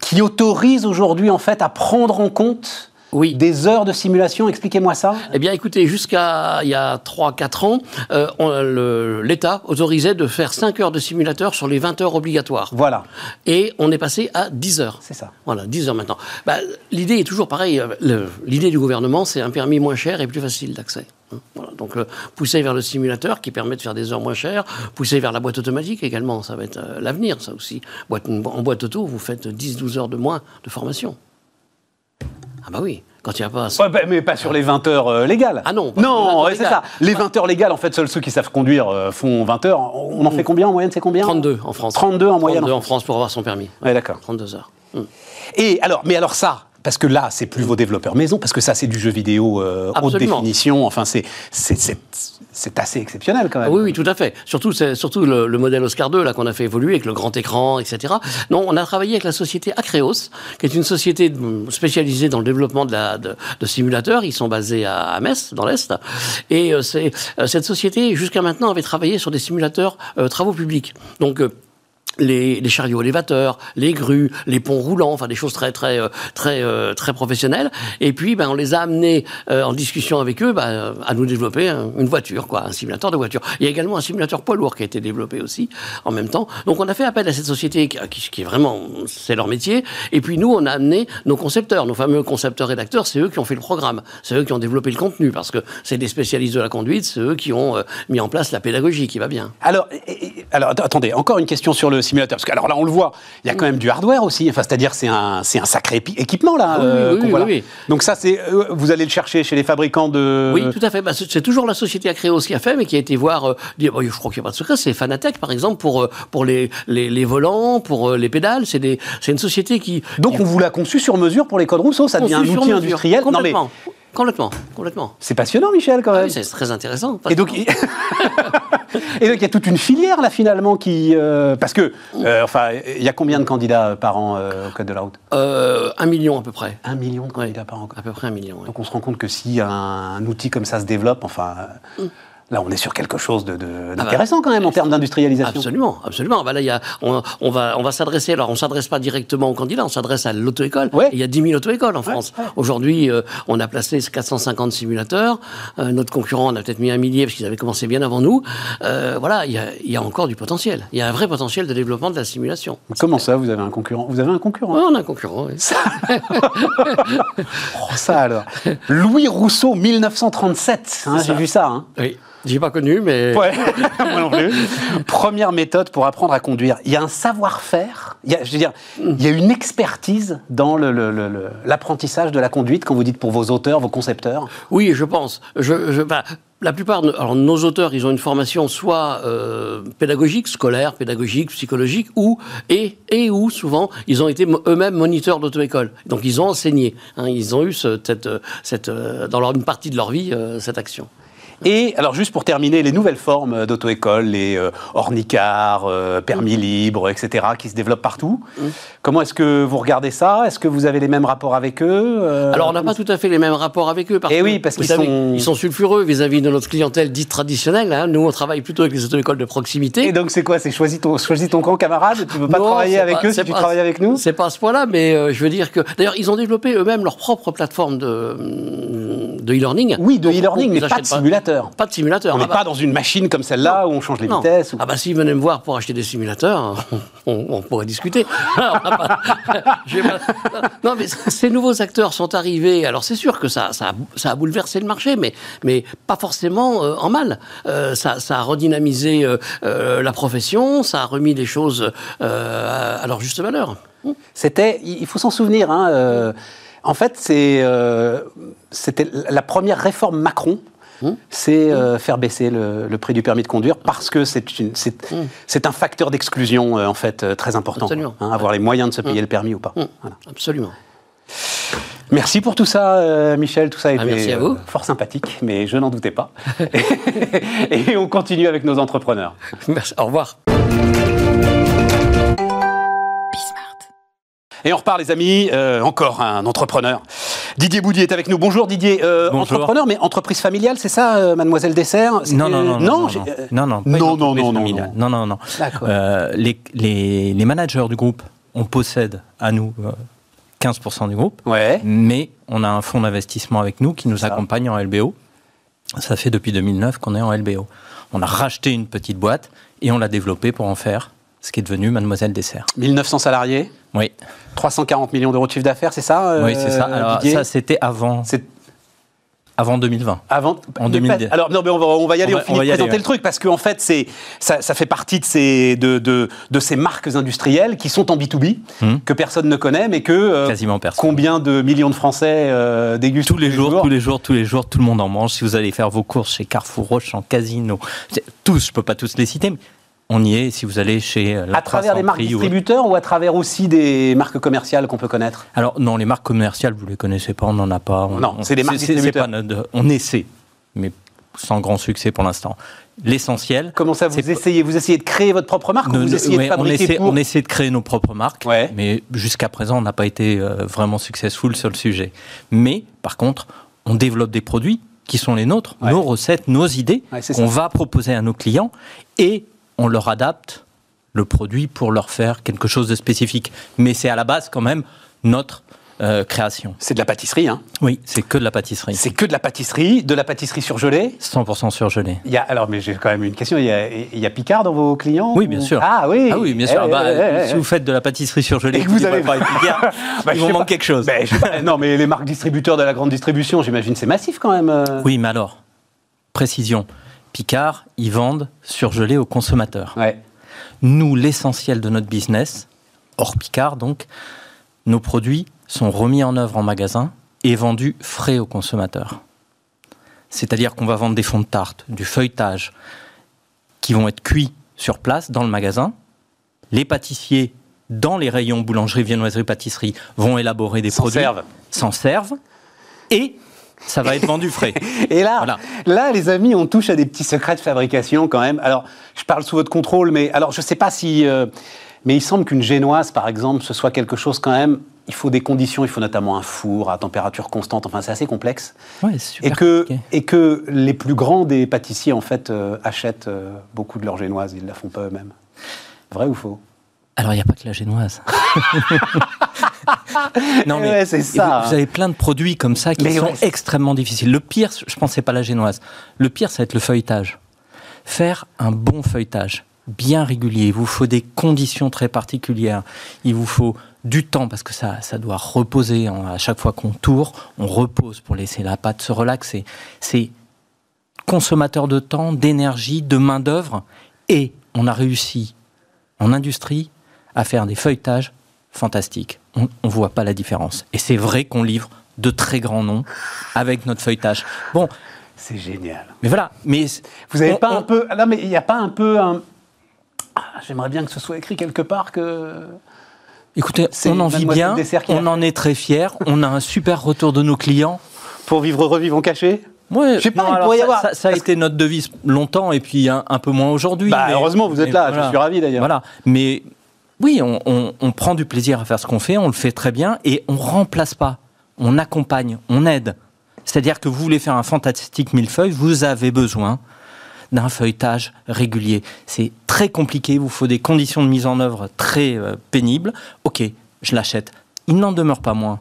qui autorise aujourd'hui, en fait, à prendre en compte Oui. des heures de simulation. Expliquez-moi ça. Eh bien, écoutez, jusqu'à il y a 3-4 ans, euh, l'État autorisait de faire 5 heures de simulateur sur les 20 heures obligatoires. Voilà, Et on est passé à 10 heures. c'est ça. Voilà, 10 heures maintenant. Bah, L'idée est toujours pareille. euh, L'idée du gouvernement, c'est un permis moins cher et plus facile d'accès. hein. Voilà, donc, euh, pousser vers le simulateur qui permet de faire des heures moins chères, pousser vers la boîte automatique également, ça va être euh, l'avenir, ça aussi. Boîte- en boîte auto, vous faites 10-12 heures de moins de formation. Ah bah oui, quand il n'y a pas... Ouais, bah, mais pas sur les 20 heures euh, légales. Ah non, pas sur les 20 Non, ouais, c'est ça. Les 20 heures légales, en fait, seuls ceux qui savent conduire euh, font 20 heures. On en fait combien en moyenne C'est combien? 32 en France. 32 en moyenne. 32 en France pour avoir son permis. Ouais, d'accord. 32 heures. Hmm. Et alors, mais alors ça, parce que là, c'est plus vos développeurs maison, parce que ça, c'est du jeu vidéo euh, haute définition. Enfin, c'est c'est- assez exceptionnel quand même. Ah oui, oui, tout à fait. Surtout, surtout le, le modèle Oscar 2 là qu'on a fait évoluer avec le grand écran, etc. Non, on a travaillé avec la société Acreos, qui est une société de- spécialisée dans le développement de, de, simulateurs. Ils sont basés à, Metz, dans l'est. Et euh, euh, cette société jusqu'à maintenant avait travaillé sur des simulateurs euh, travaux publics. Donc les, chariots élévateurs, les grues, les ponts roulants, enfin des choses très très euh, très euh, très professionnelles. Et puis, ben, on les a amenés euh, en discussion avec eux ben, à nous développer un- une voiture, quoi, un simulateur de voiture. Il y a également un simulateur poids lourd qui a été développé aussi en même temps. Donc, on a fait appel à cette société qui, est vraiment c'est leur métier. Et puis nous, on a amené nos concepteurs, nos fameux concepteurs rédacteurs. C'est eux qui ont fait le programme, c'est eux qui ont développé le contenu parce que c'est des spécialistes de la conduite, c'est eux qui ont euh, mis en place la pédagogie qui va bien. Alors, alors att- attendez, encore une question sur le simulateur. Parce que alors là, on le voit, il y a quand même du hardware aussi. Enfin, c'est-à-dire, c'est un, c'est un sacré équipement là. Euh, oui, qu'on oui, voit là. oui. Donc ça, c'est euh, vous allez le chercher chez les fabricants de. Oui, tout à fait. Bah, c'est toujours la société Acreos qui a fait, mais qui a été voir. euh, dire, bah, je crois qu'il n'y a pas de secret. C'est Fanatec, par exemple, pour pour les, les, les volants, pour les pédales. C'est des c'est une société qui. Donc on vous l'a conçu sur mesure pour les codes Rousseau. Ça devient un outil mesure. industriel. Non mais Complètement, complètement, c'est passionnant, Michel, quand Ah même. oui, c'est très intéressant. Et donc, il... et donc il y a toute une filière là finalement qui euh, parce que euh, enfin il y a combien de candidats par an euh, au code de la route? Euh, un million à peu près. Un million de Ouais. candidats par an. À peu près un million. ouais. Donc on se rend compte que si un, un outil comme ça se développe, enfin, euh, Là, on est sur quelque chose de- de- d'intéressant quand même en termes d'industrialisation. Absolument, absolument. Bah là, il y a, on, on va, on va s'adresser. Alors, on s'adresse pas directement aux candidats, on s'adresse à l'auto-école. Ouais. Il y a 10 000 auto-écoles en France. Aujourd'hui, euh, on a placé 450 simulateurs. Euh, notre concurrent en a peut-être mis un millier parce qu'ils avaient commencé bien avant nous. Euh, voilà, il y, a, il y a encore du potentiel. Il y a un vrai potentiel de développement de la simulation. Comment ça, vous avez un concurrent? Vous avez un concurrent? On a un concurrent. oui. Oh, ça alors. Louis Rousseau, 1937. hein, J'ai ça. vu ça. hein. Oui, j'ai pas connu, mais Ouais, moi non plus. Première méthode pour apprendre à conduire. Il y a un savoir-faire, il y a, je veux dire, il y a une expertise dans le- le- le- le- l'apprentissage de la conduite, quand vous dites pour vos auteurs, vos concepteurs. Oui, je pense. Je, je- bah, la plupart de alors, nos auteurs, ils ont une formation soit euh, pédagogique, scolaire, pédagogique, psychologique, ou et, et ou souvent ils ont été eux-mêmes moniteurs d'auto-école. Donc ils ont enseigné. hein, ils ont eu ce- cette, euh, cette, euh, dans leur, une partie de leur vie euh, cette action. Et alors juste pour terminer, les nouvelles formes d'auto-école, les euh, ornicars, euh, permis libres, etc., qui se développent partout. Comment est-ce que vous regardez ça? Est-ce que vous avez les mêmes rapports avec eux Euh, Alors on n'a pas tout à fait les mêmes rapports avec eux. Parce Eh que, oui, parce qu'ils sont- ils sont sulfureux vis-à-vis de notre clientèle dite traditionnelle. hein. Nous, on travaille plutôt avec les auto-écoles de proximité. Et donc c'est quoi? C'est choisis ton, choisis ton camp camarade? Tu veux pas Non, travailler avec pas- eux si c'est tu pas- travailles avec nous? C'est pas à ce point-là, mais euh, je veux dire que. D'ailleurs, ils ont développé eux-mêmes leur propre plateforme de, de e-learning. Oui, de e-learning, mais pas de simulateur. Pas de simulateur. On n'est Ah bah, pas dans une machine comme celle-là où on change les non. vitesses. ou- Ah bah s'ils venaient me voir pour acheter des simulateurs, on, on pourrait discuter. Alors, on va pas- je vais pas- non mais ces nouveaux acteurs sont arrivés. Alors c'est sûr que ça, ça, a, ça a bouleversé le marché, mais, mais pas forcément euh, en mal. Euh, ça, ça a redynamisé euh, euh, la profession, ça a remis les choses euh, à, à leur juste valeur. C'était, il faut s'en souvenir. hein, euh, en fait, c'est, euh, c'était la première réforme Macron. Hum. C'est euh, faire baisser le, le prix du permis de conduire parce que c'est, c'est un facteur d'exclusion euh, en fait euh, très important. Absolument. Hein, avoir les moyens de se payer le permis ou pas. Voilà. Absolument. Merci pour tout ça, euh, Michel. Tout ça a été Ah, merci à vous. fort sympathique, mais je n'en doutais pas. Et on continue avec nos entrepreneurs. Merci. Au revoir. Et on repart, les amis, euh, encore un entrepreneur. Didier Boudy est avec nous. Bonjour Didier, Euh, Bonjour. entrepreneur, mais entreprise familiale, c'est ça, euh, Mademoiselle Dessert? Non, non, non, non, non, non, non, non, non, non, non, non, non, non, non. D'accord. Les, les, les managers du groupe, on possède à nous euh, 15% du groupe, Ouais. mais on a un fonds d'investissement avec nous qui nous accompagne en LBO. Ça fait depuis 2009 qu'on est en LBO. On a racheté une petite boîte et on l'a développée pour en faire ce qui est devenu Mademoiselle Dessert. 1900 salariés, Oui, 340 millions d'euros de chiffre d'affaires, c'est ça euh, oui c'est ça. Alors, ça, c'était avant, avant 2020. avant. En mais 2010. pas- Alors non, mais on va, on va y aller. On On, va- finit de aller, présenter ouais. le truc parce qu'en fait, c'est ça, ça fait partie de ces de, de, de ces marques industrielles qui sont en B2B Hmm. que personne ne connaît, mais que euh, Quasiment personne. combien de millions de Français euh, dégustent Tous les jours, tous les jours, tous les jours, tout le monde en mange. Si vous allez faire vos courses chez Carrefour, Roche, en casino, tous, je peux pas tous les citer, mais on y est. Si vous allez chez euh, la À travers des marques ou- distributeurs ou à travers aussi des marques commerciales qu'on peut connaître? Alors non, les marques commerciales, vous les connaissez pas, on n'en a pas. On- Non, on- c'est des marques distributeurs. pas notre- on essaie, mais sans grand succès pour l'instant. L'essentiel. Comment ça, vous essayez Vous essayez de créer votre propre marque ou Ne- vous ne- essayez ouais, de on, fabriquer essaie, pour on essaie de créer nos propres marques, Ouais. mais jusqu'à présent, on n'a pas été euh, vraiment successful sur le sujet. Mais par contre, on développe des produits qui sont les nôtres, Ouais. nos recettes, nos idées, qu'on va proposer à nos clients, et on leur adapte le produit pour leur faire quelque chose de spécifique. Mais c'est à la base quand même notre euh, création. C'est de la pâtisserie, hein Oui, c'est que de la pâtisserie. C'est que de la pâtisserie, de la pâtisserie surgelée. 100% surgelé. Il y a, alors, mais j'ai quand même une question. Il y a, il y a Picard dans vos clients Oui, bien ou- sûr. Ah oui. Ah oui, bien sûr. Eh, Bah, eh, eh, si vous faites de la pâtisserie surgelée, Et que vous dites avez- pas Bah, il vous manque pas. quelque chose. Pas. non, mais les marques distributeurs de la grande distribution, j'imagine, c'est massif quand même. euh. Oui, mais alors, précision. Picard, ils vendent surgelé aux consommateurs. Ouais. Nous, l'essentiel de notre business, hors Picard donc, nos produits sont remis en œuvre en magasin et vendus frais aux consommateurs. C'est-à-dire qu'on va vendre des fonds de tarte, du feuilletage, qui vont être cuits sur place dans le magasin. Les pâtissiers, dans les rayons boulangerie, viennoiserie, pâtisserie, vont élaborer des S'en produits, servent. s'en servent, et ça va être vendu frais. Et là, Voilà. là, les amis, on touche à des petits secrets de fabrication quand même. Alors, je parle sous votre contrôle, mais alors, je sais pas si. euh, Mais il semble qu'une génoise, par exemple, ce soit quelque chose quand même. Il faut des conditions, il faut notamment un four à température constante. Enfin, c'est assez complexe. Ouais, c'est super Et que, compliqué. et que les plus grands des pâtissiers, en fait, euh, achètent euh, beaucoup de leur génoise. Ils ne la font pas eux-mêmes. Vrai ou faux? Alors, il n'y a pas que la génoise. non, mais Ouais, c'est ça. Vous, vous avez plein de produits comme ça qui Mais sont ouais, extrêmement difficiles. Le pire, je pense, c'est pas la génoise. Le pire, ça va être le feuilletage. Faire un bon feuilletage, bien régulier. Il vous faut des conditions très particulières. Il vous faut du temps parce que ça, ça doit reposer. À chaque fois qu'on tourne, on repose pour laisser la pâte se relaxer. C'est consommateur de temps, d'énergie, de main-d'œuvre. Et on a réussi en industrie à faire des feuilletages fantastiques. On ne voit pas la différence. Et c'est vrai qu'on livre de très grands noms avec notre feuilletage. Bon, C'est génial. mais voilà. Mais Vous n'avez pas on- un peu. Non, mais il n'y a pas un peu un. Ah, J'aimerais bien que ce soit écrit quelque part que. Écoutez, on en vit bien, on en est très fiers, on a un super retour de nos clients. Pour vivre heureux, vivons cachés Ouais, Je sais pas, non, il pourrait y ça, avoir- Ça, ça a été notre devise longtemps et puis un, un peu moins aujourd'hui. Bah, mais- heureusement, vous êtes là, je suis ravi, d'ailleurs. Voilà, mais oui, on, prend du plaisir à faire ce qu'on fait, on le fait très bien et on remplace pas, on accompagne, on aide. C'est-à-dire que vous voulez faire un fantastique millefeuille, vous avez besoin d'un feuilletage régulier. C'est très compliqué, vous faut des conditions de mise en œuvre très euh, pénibles. Ok, je l'achète. Il n'en demeure pas moins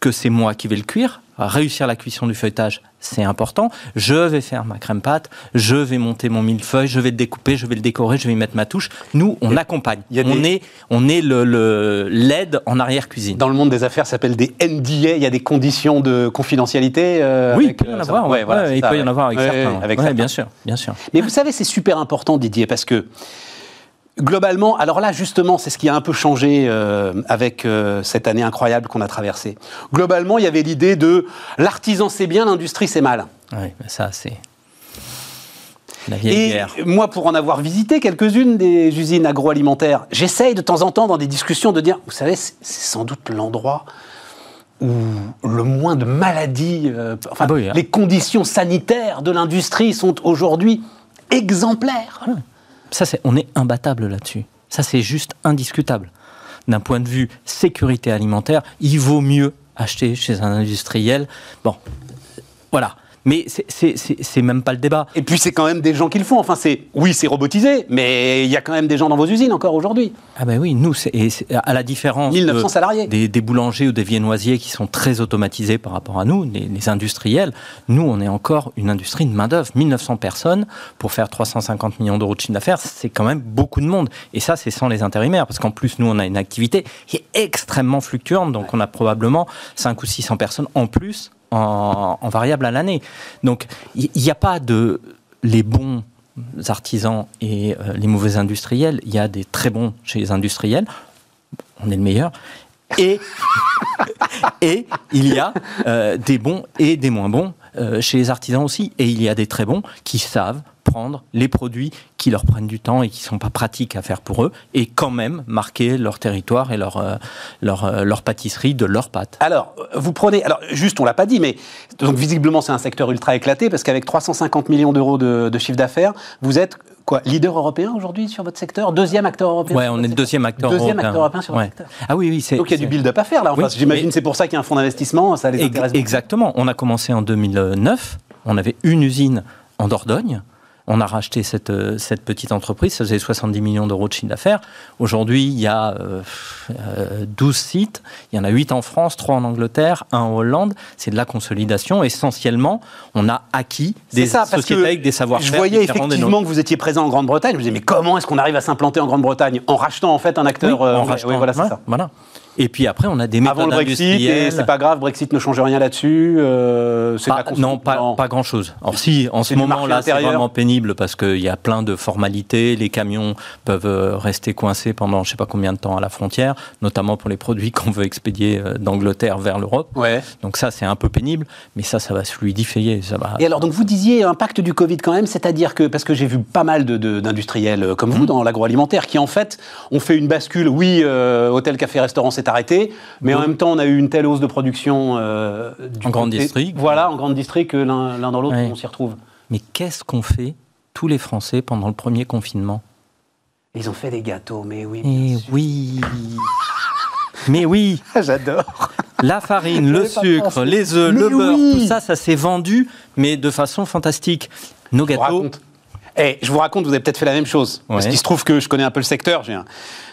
que c'est moi qui vais le cuire. Réussir la cuisson du feuilletage, c'est important. Je vais faire ma crème pâte, je vais monter mon millefeuille, je vais le découper, je vais le décorer, je vais y mettre ma touche. Nous, on accompagne. il y a on, des- est, on est le l'aide en arrière-cuisine. Dans le monde des affaires, ça s'appelle des NDA. Il y a des conditions de confidentialité. euh, Oui, avec, il peut y en euh, avoir. ouais, voilà, il ça, peut y en avoir avec Ouais, certains. avec certains. bien sûr, bien sûr. Mais vous savez, c'est super important, Didier, parce que globalement, alors là, justement, c'est ce qui a un peu changé euh, avec euh, cette année incroyable qu'on a traversée. Globalement, il y avait l'idée de l'artisan c'est bien, l'industrie c'est mal. Mais ça, c'est la vieille Et guerre. moi, pour en avoir visité quelques-unes des usines agroalimentaires, j'essaye de temps en temps dans des discussions de dire, vous savez, c'est sans doute l'endroit où le moins de maladies, euh, enfin, Ah bah oui, hein. les conditions sanitaires de l'industrie sont aujourd'hui exemplaires. Ça, c'est, on est imbattable là-dessus. Ça, c'est juste indiscutable. D'un point de vue sécurité alimentaire, il vaut mieux acheter chez un industriel. Bon, voilà. Mais c'est, même pas le débat. Et puis c'est quand même des gens qui le font. Enfin, c'est oui, c'est robotisé, mais il y a quand même des gens dans vos usines encore aujourd'hui. Ah ben oui, nous, et à la différence 1900 de- salariés. Des, des boulangers ou des viennoisiers qui sont très automatisés par rapport à nous, les, les industriels, nous, on est encore une industrie de main-d'œuvre. 1900 personnes pour faire 350 millions d'euros de chiffre d'affaires, c'est quand même beaucoup de monde. Et ça, c'est sans les intérimaires, parce qu'en plus, nous, on a une activité qui est extrêmement fluctuante, donc on a probablement 5 ou 600 personnes en plus en, variable à l'année. Donc, il n'y a pas de les bons artisans et euh, les mauvais industriels. Il y a des très bons chez les industriels. On est le meilleur. Et, et il y a euh, des bons et des moins bons euh, chez les artisans aussi. Et il y a des très bons qui savent prendre les produits qui leur prennent du temps et qui sont pas pratiques à faire pour eux et quand même marquer leur territoire et leur, euh, leur, euh, leur pâtisserie de leurs pâtes. Alors, vous prenez, alors juste, on l'a pas dit, mais donc visiblement c'est un secteur ultra éclaté parce qu'avec 350 millions d'euros de, de chiffre d'affaires, vous êtes quoi, leader européen aujourd'hui sur votre secteur, deuxième acteur européen. Ouais, on est le deuxième acteur Deuxième européen. acteur européen sur votre secteur. Ah oui, oui, c'est. Donc il y a du build-up à faire là. Enfin, Oui, j'imagine mais- c'est pour ça qu'il y a un fonds d'investissement, ça les beaucoup. Exactement. On a commencé en 2009. On avait une usine en Dordogne. On a racheté cette, euh, cette petite entreprise, ça faisait 70 millions d'euros de chiffre d'affaires. Aujourd'hui, il y a euh, euh, 12 sites, il y en a 8 en France, 3 en Angleterre, 1 en Hollande. C'est de la consolidation. Essentiellement, on a acquis des ça, parce sociétés avec des savoir-faire Je voyais effectivement que vous étiez présent en Grande-Bretagne. Je me disais, mais comment est-ce qu'on arrive à s'implanter en Grande-Bretagne En rachetant en fait un acteur. Oui, euh, en anglais. rachetant. Voilà, Ouais, ça. voilà. Et puis après, on a des méthodes Avant le Brexit, et c'est pas grave, Brexit ne change rien là-dessus. euh, c'est Pas- non, pas, pas grand-chose. Alors si, en ce C'est moment-là, c'est vraiment pénible parce qu'il y a plein de formalités. Les camions peuvent euh, rester coincés pendant je sais pas combien de temps à la frontière, notamment pour les produits qu'on veut expédier euh, d'Angleterre vers l'Europe. Ouais. Donc ça, c'est un peu pénible, mais ça, ça va se fluidifier. Ça va... Et alors, donc vous disiez impact du Covid quand même, c'est-à-dire que, parce que j'ai vu pas mal de- de- d'industriels euh, comme Mmh. vous dans l'agroalimentaire qui en fait ont fait une bascule, oui, euh, hôtel, café, restaurant s'est arrêté, mais en même temps on a eu une telle hausse de production euh, du En grande district. Voilà, en grande district que l'un dans l'autre Ouais. on s'y retrouve. Mais qu'est-ce qu'ont fait tous les Français pendant le premier confinement? Ils ont fait des gâteaux, mais oui. Et oui. Mais oui, J'adore. la farine, le sucre, les œufs, Mais le beurre, oui. tout ça, ça s'est vendu, mais de façon fantastique. Nos gâteaux, raconte. Eh, je vous raconte, vous avez peut-être fait la même chose. Parce qu'il se trouve que je connais un peu le secteur. J'ai un,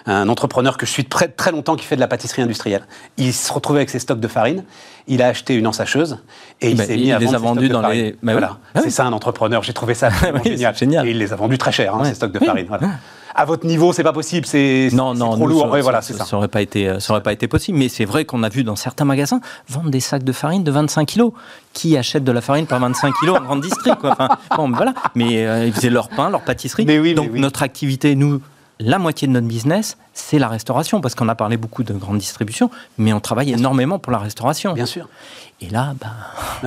un entrepreneur que je suis très, très longtemps qui fait de la pâtisserie industrielle. Il se retrouvait avec ses stocks de farine. Il a acheté une ensacheuse et il Ben, s'est mis à les vendre a ses vendus dans farine. les- oui. voilà. Ah c'est ça un entrepreneur. J'ai trouvé ça Oui, génial. génial. Et il les a vendus très cher, hein, Ouais. ces stocks de Oui. farine. Voilà. À votre niveau, c'est pas possible. C'est Non, non, trop nous, lourd. ça, Ouais, voilà, ça- ça. ça aurait pas été, euh, ça aurait pas été possible. Mais c'est vrai qu'on a vu dans certains magasins vendre des sacs de farine de 25 kilos. Qui achète de la farine par 25 kilos en grande district quoi Enfin, bon, voilà. Mais euh, ils faisaient leur pain, leur pâtisserie. Mais oui, mais Donc oui. notre activité, nous, la moitié de notre business, c'est la restauration, parce qu'on a parlé beaucoup de grande distribution, mais on travaille énormément pour la restauration. Bien sûr. Et là, ben,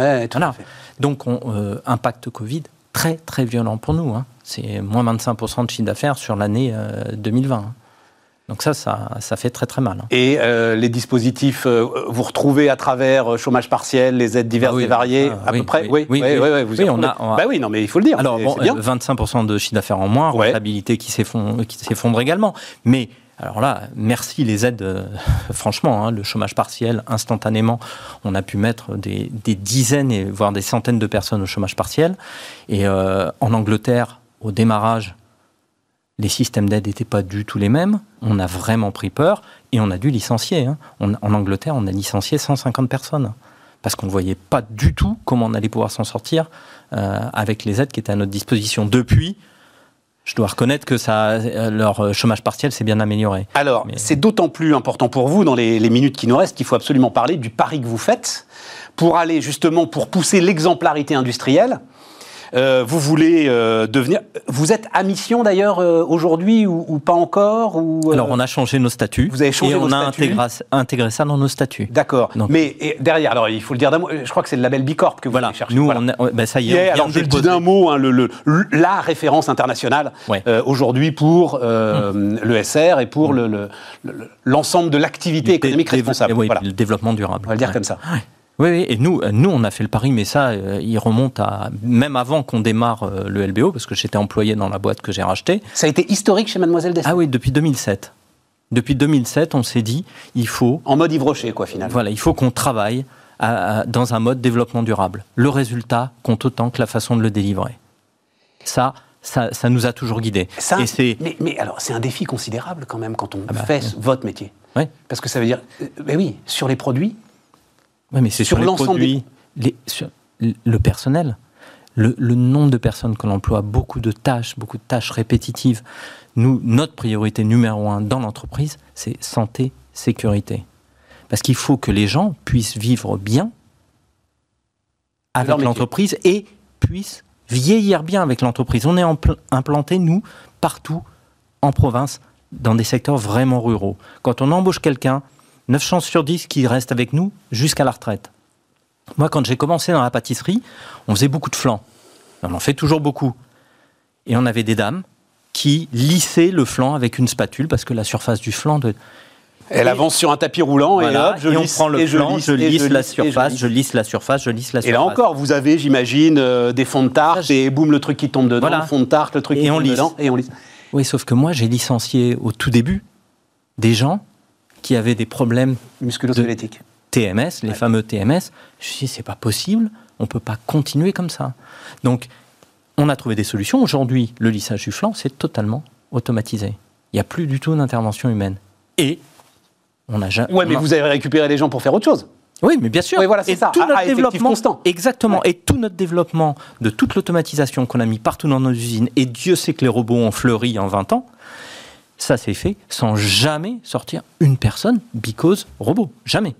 Ouais, tout voilà. fait. Donc, on, euh, impact Covid très très violent pour nous. hein. C'est moins 25% de chiffre d'affaires sur l'année euh, 2020. hein. Donc ça, ça, ça fait très très mal. hein. Et euh, les dispositifs, euh, vous retrouvez à travers euh, chômage partiel, les aides diverses Ah oui, et variées, ah, à oui, peu près? oui, Oui, oui, oui, vous on a- on a- Bah oui, non, mais il faut le dire. Alors bon, bien. euh, 25% de chiffre d'affaires en moins, Ouais. rentabilité qui s'effondre également. Mais alors là, merci les aides. euh, franchement, hein, le chômage partiel, instantanément, on a pu mettre des, des dizaines et voire des centaines de personnes au chômage partiel. Et euh, en Angleterre, au démarrage, les systèmes d'aide n'étaient pas du tout les mêmes. On a vraiment pris peur et on a dû licencier. hein. En Angleterre, on a licencié 150 personnes parce qu'on ne voyait pas du tout comment on allait pouvoir s'en sortir euh, avec les aides qui étaient à notre disposition. Depuis, je dois reconnaître que ça, euh, leur chômage partiel s'est bien amélioré. Alors, Mais- c'est d'autant plus important pour vous, dans les, les minutes qui nous restent, qu'il faut absolument parler du pari que vous faites pour aller justement, pour pousser l'exemplarité industrielle. Euh, vous voulez euh, devenir. Vous êtes à mission d'ailleurs euh, aujourd'hui ou, ou pas encore ou, Alors, on a changé nos statuts Vous avez changé et on a intégré, intégré ça dans nos statuts. D'accord. Mais et derrière, alors il faut le dire d'un mot, je crois que c'est le label Bicorp que vous Voilà, allez chercher. nous, Voilà. on a- ouais, ben, ça y est, Yeah, on vient alors je le dis d'un mot, hein, le, la référence internationale Ouais. aujourd'hui pour euh, le SR et pour le- l'ensemble de l'activité économique responsable. oui, Voilà. le développement durable. On va le dire Ouais. comme ça. Oui, oui, et nous, euh, nous, on a fait le pari, mais ça, euh, il remonte à même avant qu'on démarre euh, le LBO, parce que j'étais employé dans la boîte que j'ai rachetée. Ça a été historique chez Mademoiselle Destin. Ah oui, depuis 2007. Depuis 2007, on s'est dit, il faut, En mode Yves Rocher, quoi, finalement. voilà, il faut qu'on travaille à- à- dans un mode développement durable. Le résultat compte autant que la façon de le délivrer. Ça, ça, ça nous a toujours guidés. Ça, Et mais, mais alors, c'est un défi considérable quand même quand on Ah bah, fait votre métier. ouais. Parce que ça veut dire, ben oui, sur les produits, Ouais, mais c'est Sur l'ensemble les- sur le personnel, le, le nombre de personnes que l'on emploie, beaucoup de tâches, beaucoup de tâches répétitives. Nous, notre priorité numéro un dans l'entreprise, c'est santé, sécurité. Parce qu'il faut que les gens puissent vivre bien avec l'entreprise et puissent vieillir bien avec l'entreprise. On est impl- implanté, nous, partout en province, dans des secteurs vraiment ruraux. Quand on embauche quelqu'un, 9 chances sur 10 qu'il reste avec nous jusqu'à la retraite. Moi, quand j'ai commencé dans la pâtisserie, on faisait beaucoup de flan. On en fait toujours beaucoup. Et on avait des dames qui lissaient le flan avec une spatule parce que la surface du flan doit... elle Et- avance sur un tapis roulant et hop, je et on lisse, prend le et je lisse, je et la lisse, et je surface, je lisse la surface, je lisse la Et surface. là encore, vous avez, j'imagine, euh, des fonds de tarte et boum, le truc qui tombe dedans, Voilà. le fond de tarte, le truc Et qui tombe lisse. dedans, et on lisse. Oui, sauf que moi, j'ai licencié au tout début des gens qui avaient des problèmes Musculo-squelettique. TMS, les fameux TMS. Je me suis dit, c'est pas possible, on peut pas continuer comme ça. Donc, on a trouvé des solutions. Aujourd'hui, le lissage du flanc, c'est totalement automatisé. Il n'y a plus du tout d'intervention humaine. Et on a jamais. Ouais, mais vous avez récupéré les gens pour faire autre chose. Oui, mais bien sûr. Oui, voilà, c'est et ça, Tout à- notre à effectif développement, constant. Exactement. Et tout notre développement de toute l'automatisation qu'on a mis partout dans nos usines, et Dieu sait que les robots ont fleuri en 20 ans, ça s'est fait sans jamais sortir une personne because robot. Jamais.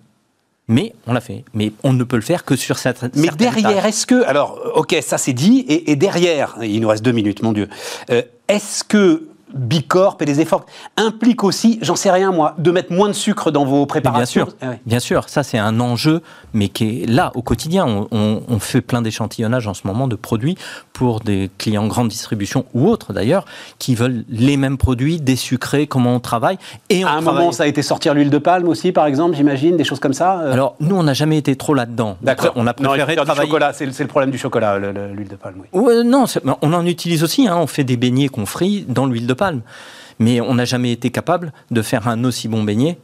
Mais on l'a fait. Mais on ne peut le faire que sur cette. Mais derrière, est-ce que. Alors, ok, ça c'est dit, et, et derrière, il nous reste deux minutes, mon Dieu. euh, est-ce que Bicorp et les efforts impliquent aussi, j'en sais rien moi, de mettre moins de sucre dans vos Mais préparations bien sûr, Ah ouais. bien sûr, ça c'est un enjeu, mais qui est là au quotidien. On, on- on fait plein d'échantillonnages en ce moment de produits pour des clients grande distribution ou autres d'ailleurs, qui veulent les mêmes produits, des sucrés, comment on travaille. Et on À un travaille- moment, ça a été sortir l'huile de palme aussi, par exemple, j'imagine, des choses comme ça euh, Alors nous, on n'a jamais été trop là-dedans. D'accord. On a Non, préféré du travailler. chocolat, c'est le, problème du chocolat, le- le- l'huile de palme. Oui. Ouais, non, on en utilise aussi. hein. on fait des beignets qu'on frit dans l'huile de palme. mais on n'a jamais été capable de faire un aussi bon beignet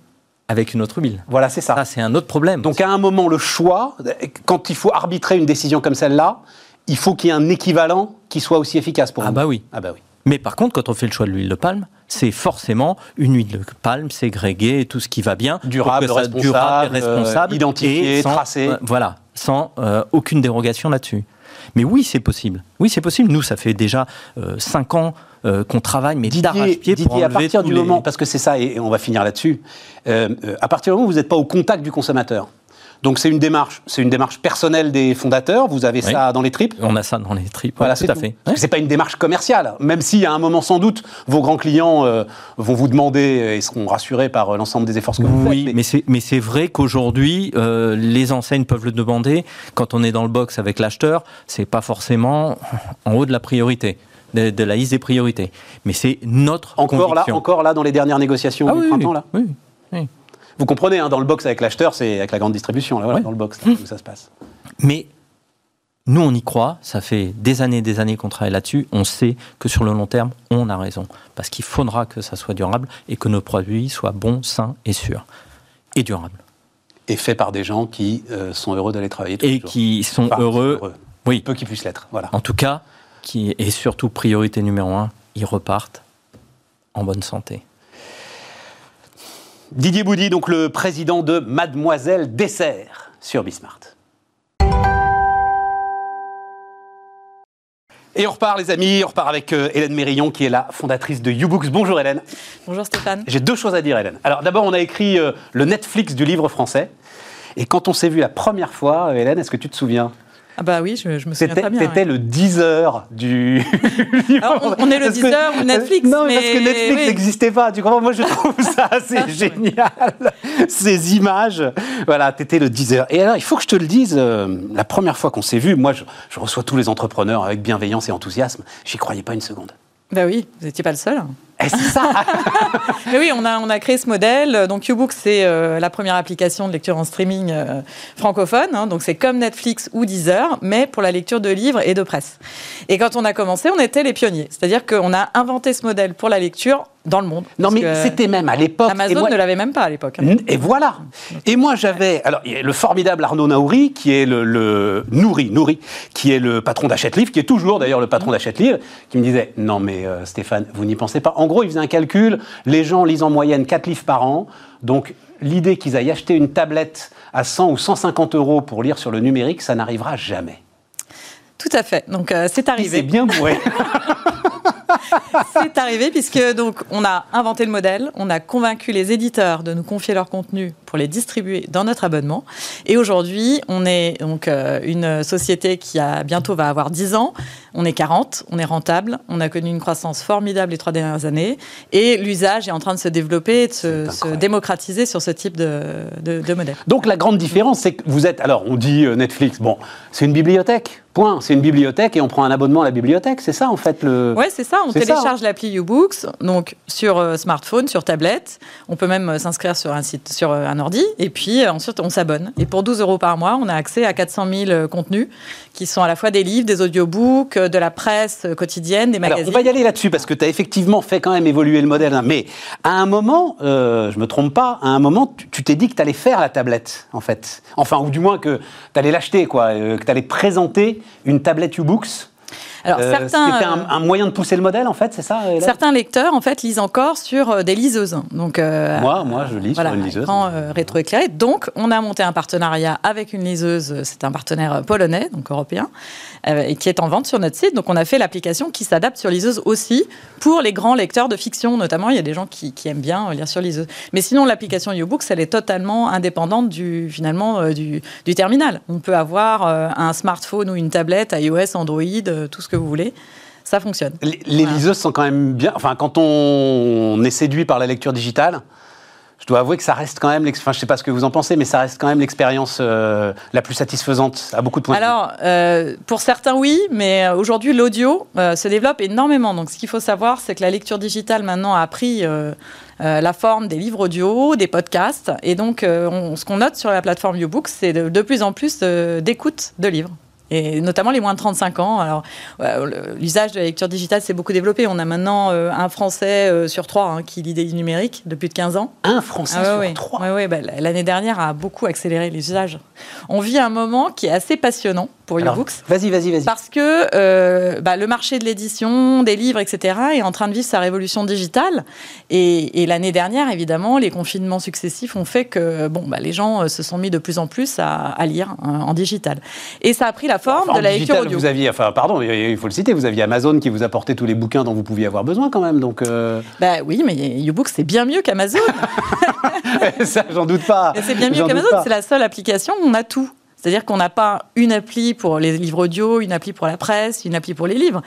avec une autre huile. Voilà, c'est ça. Ça, c'est un autre problème. Donc à un moment, le choix, quand il faut arbitrer une décision comme celle-là, il faut qu'il y ait un équivalent qui soit aussi efficace pour ah vous. bah oui. Ah bah oui. Mais par contre, quand on fait le choix de l'huile de palme, c'est forcément une huile de palme ségrégée, tout ce qui va bien. Durable, responsable, durable, et responsable, euh, identifié, et sans- tracé. euh, voilà, sans euh, aucune dérogation là-dessus. Mais oui, c'est possible. Oui, c'est possible. Nous, ça fait déjà 5 ans euh, qu'on travaille, mais d'arrache-pied pour Didier, à enlever partir tous du les- moment, parce que c'est ça, et et on va finir là-dessus, euh, euh, à partir du moment où vous n'êtes pas au contact du consommateur, donc c'est une démarche, c'est une démarche personnelle des fondateurs, vous avez Oui. ça dans les tripes? On a ça dans les tripes. Voilà, ouais, c'est tout à fait. Que C'est pas une démarche commerciale, même si à un moment sans doute vos grands clients euh, vont vous demander et seront rassurés par euh, l'ensemble des efforts que vous Oui, faites. c'est mais c'est vrai qu'aujourd'hui euh, les enseignes peuvent le demander. Quand on est dans le box avec l'acheteur, c'est pas forcément en haut de la priorité, de, de la liste des priorités. Mais c'est notre encore là, encore là dans les dernières négociations Ah du oui, printemps là? oui, oui. Vous comprenez, hein, dans le box avec l'acheteur, c'est avec la grande distribution, là, voilà, Ouais. dans le box là, où ça se passe. Mais nous, on y croit. Ça fait des années et des années qu'on travaille là-dessus. On sait que sur le long terme, on a raison. Parce qu'il faudra que ça soit durable et que nos produits soient bons, sains et sûrs. Et durables. Et fait par des gens qui euh, sont heureux d'aller travailler tous les Et qui sont Enfin, heureux. Oui. Peu qu'ils puissent l'être, voilà. En tout cas, qui est surtout priorité numéro un, ils repartent en bonne santé. Didier Boudy, donc le président de Mademoiselle Dessert sur Bismart. Et on repart, les amis, on repart avec euh, Hélène Mérillon, qui est la fondatrice de YouBooks. Bonjour Hélène. Bonjour Stéphane. J'ai deux choses à dire, Hélène. Alors d'abord, on a écrit euh, le Netflix du livre français. Et quand on s'est vu la première fois, euh, Hélène, est-ce que tu te souviens? Ah bah oui, je, je me souviens très bien. c'était ouais. le 10 heures du. Alors, on- on est le Parce 10 heures ou Netflix, Non, mais parce que Netflix oui. n'existait pas. Tu comprends Moi, je trouve ça assez Ah, génial. Ces images. Voilà, t'étais le 10 heures. Et alors, il faut que je te le dise, euh, la première fois qu'on s'est vu, moi, je, je reçois tous les entrepreneurs avec bienveillance et enthousiasme. J'y croyais pas une seconde. Bah oui, vous n'étiez pas le seul. Et c'est ça Mais oui, on a, on a créé ce modèle. Donc YouBook, c'est euh, la première application de lecture en streaming euh, francophone. hein. donc c'est comme Netflix ou Deezer, mais pour la lecture de livres et de presse. Et quand on a commencé, on était les pionniers. C'est-à-dire qu'on a inventé ce modèle pour la lecture dans le monde. Non, mais c'était même à l'époque. Amazon moi- ne l'avait même pas à l'époque. hein. Et voilà. Et moi, j'avais alors il y a le formidable Arnaud Naouri, qui est le, le Nouri, Nouri, qui est le patron d'Achète Livre, qui est toujours d'ailleurs le patron d'Achète Livre, qui me disait non mais euh, Stéphane, vous n'y pensez pas. En gros, il faisait un calcul. Les gens lisent en moyenne 4 livres par an, donc l'idée qu'ils aillent acheter une tablette à 100 ou 150 euros pour lire sur le numérique, ça n'arrivera jamais. Tout à fait. Donc euh, c'est C'est arrivé. bien bourré. C'est arrivé puisque donc on a inventé le modèle, on a convaincu les éditeurs de nous confier leur contenu pour les distribuer dans notre abonnement. Et aujourd'hui, on est donc euh, une société qui a bientôt va avoir 10 ans. On est 40, on est rentable, on a connu une croissance formidable les trois dernières années et l'usage est en train de se développer et de se, démocratiser sur ce type de, de, de modèle. Donc la grande différence, c'est que vous êtes. Alors, on dit euh, Netflix, bon, c'est une bibliothèque, point. C'est une bibliothèque et on prend un abonnement à la bibliothèque, c'est ça en fait le. Ouais, c'est ça. On télécharge l'appli YouBooks, donc sur euh, smartphone, sur tablette. On peut même euh, s'inscrire sur un site, sur euh, un ordi, et puis ensuite on s'abonne. Et pour 12 euros par mois, on a accès à 400 000 euh, contenus qui sont à la fois des livres, des audiobooks, de la presse quotidienne, des Alors, magazines. on va y aller là-dessus parce que tu as effectivement fait quand même évoluer le modèle. hein. Mais à un moment, je me trompe pas, à un moment, tu- t'es dit que tu allais faire la tablette, en fait. Enfin, ou du moins que tu allais l'acheter, quoi. que tu allais présenter une tablette U-Books. Alors Euh, certains, C'était un, euh, un moyen de pousser le modèle, en fait, c'est ça Hélène? certains lecteurs en fait lisent encore sur euh, des liseuses. Donc Moi, moi, je lis voilà, sur une liseuse. écran rétroéclairé. Donc, on a monté un partenariat avec une liseuse. C'est un partenaire polonais, donc européen, et qui est en vente sur notre site. Donc, on a fait l'application qui s'adapte sur liseuse aussi pour les grands lecteurs de fiction, notamment. Il y a des gens qui, qui aiment bien lire sur liseuse. Mais sinon, l'application YouBooks, elle est totalement indépendante du finalement du, du terminal. On peut avoir un smartphone ou une tablette, iOS, Android, tout ce que vous voulez. Ça fonctionne. Les, les Voilà. liseuses sont quand même bien. Enfin, quand on est séduit par la lecture digitale, je dois avouer que ça reste quand même. Enfin, je sais pas ce que vous en pensez, mais ça reste quand même l'expérience euh, la plus satisfaisante à beaucoup de points. Alors, euh, pour certains, oui, mais euh, aujourd'hui, l'audio euh, se développe énormément. Donc, ce qu'il faut savoir, c'est que la lecture digitale, maintenant, a pris la forme des livres audio, des podcasts. Et donc, on- ce qu'on note sur la plateforme YouBooks, c'est de, de plus en plus euh, d'écoute de livres. Et notamment les moins de 35 ans. Alors, euh, l'usage de la lecture digitale s'est beaucoup développé. On a maintenant euh, un Français euh, sur trois hein, qui lit des numériques depuis de 15 ans. Un Français Ah sur ouais, trois. Ouais, ouais, bah, L'année dernière a beaucoup accéléré les usages. On vit un moment qui est assez passionnant pour YouBooks. Vas-y, vas-y, vas-y. Parce que euh, bah, le marché de l'édition, des livres, etc., est en train de vivre sa révolution digitale. Et, et l'année dernière, évidemment, les confinements successifs ont fait que bon, bah, les gens euh, se sont mis de plus en plus à, à lire euh, en digital. Et ça a pris la forme de la digital, lecture audio. Vous aviez, enfin, pardon, il faut le citer, vous aviez Amazon qui vous apportait tous les bouquins dont vous pouviez avoir besoin quand même. Donc, euh, Bah oui, mais YouBooks, c'est bien mieux qu'Amazon. ça, j'en doute pas. C'est bien mieux qu'Amazon, c'est la seule application où on a tout. C'est-à-dire qu'on n'a pas une appli pour les livres audio, une appli pour la presse, une appli pour les livres.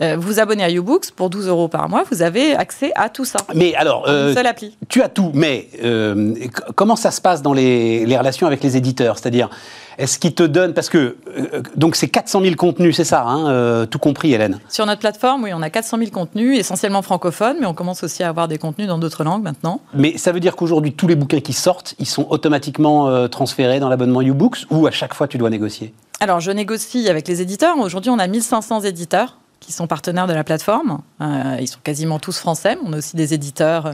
Euh, vous vous abonnez à YouBooks pour 12 euros par mois, vous avez accès à tout ça. Mais alors, euh, une seule appli. tu as tout, mais euh, comment ça se passe dans les, les relations avec les éditeurs? C'est-à-dire, est-ce qu'ils te donnent parce que euh, donc c'est 400 000 contenus, c'est ça, hein, euh, tout compris, Hélène. Sur notre plateforme, oui, on a 400 000 contenus, essentiellement francophones, mais on commence aussi à avoir des contenus dans d'autres langues maintenant. Mais ça veut dire qu'aujourd'hui, tous les bouquins qui sortent, ils sont automatiquement euh, transférés dans l'abonnement YouBooks ou à chaque fois tu dois négocier? Alors, je négocie avec les éditeurs. Aujourd'hui, on a 1500 éditeurs qui sont partenaires de la plateforme. Euh, ils sont quasiment tous français. mais On a aussi des éditeurs euh,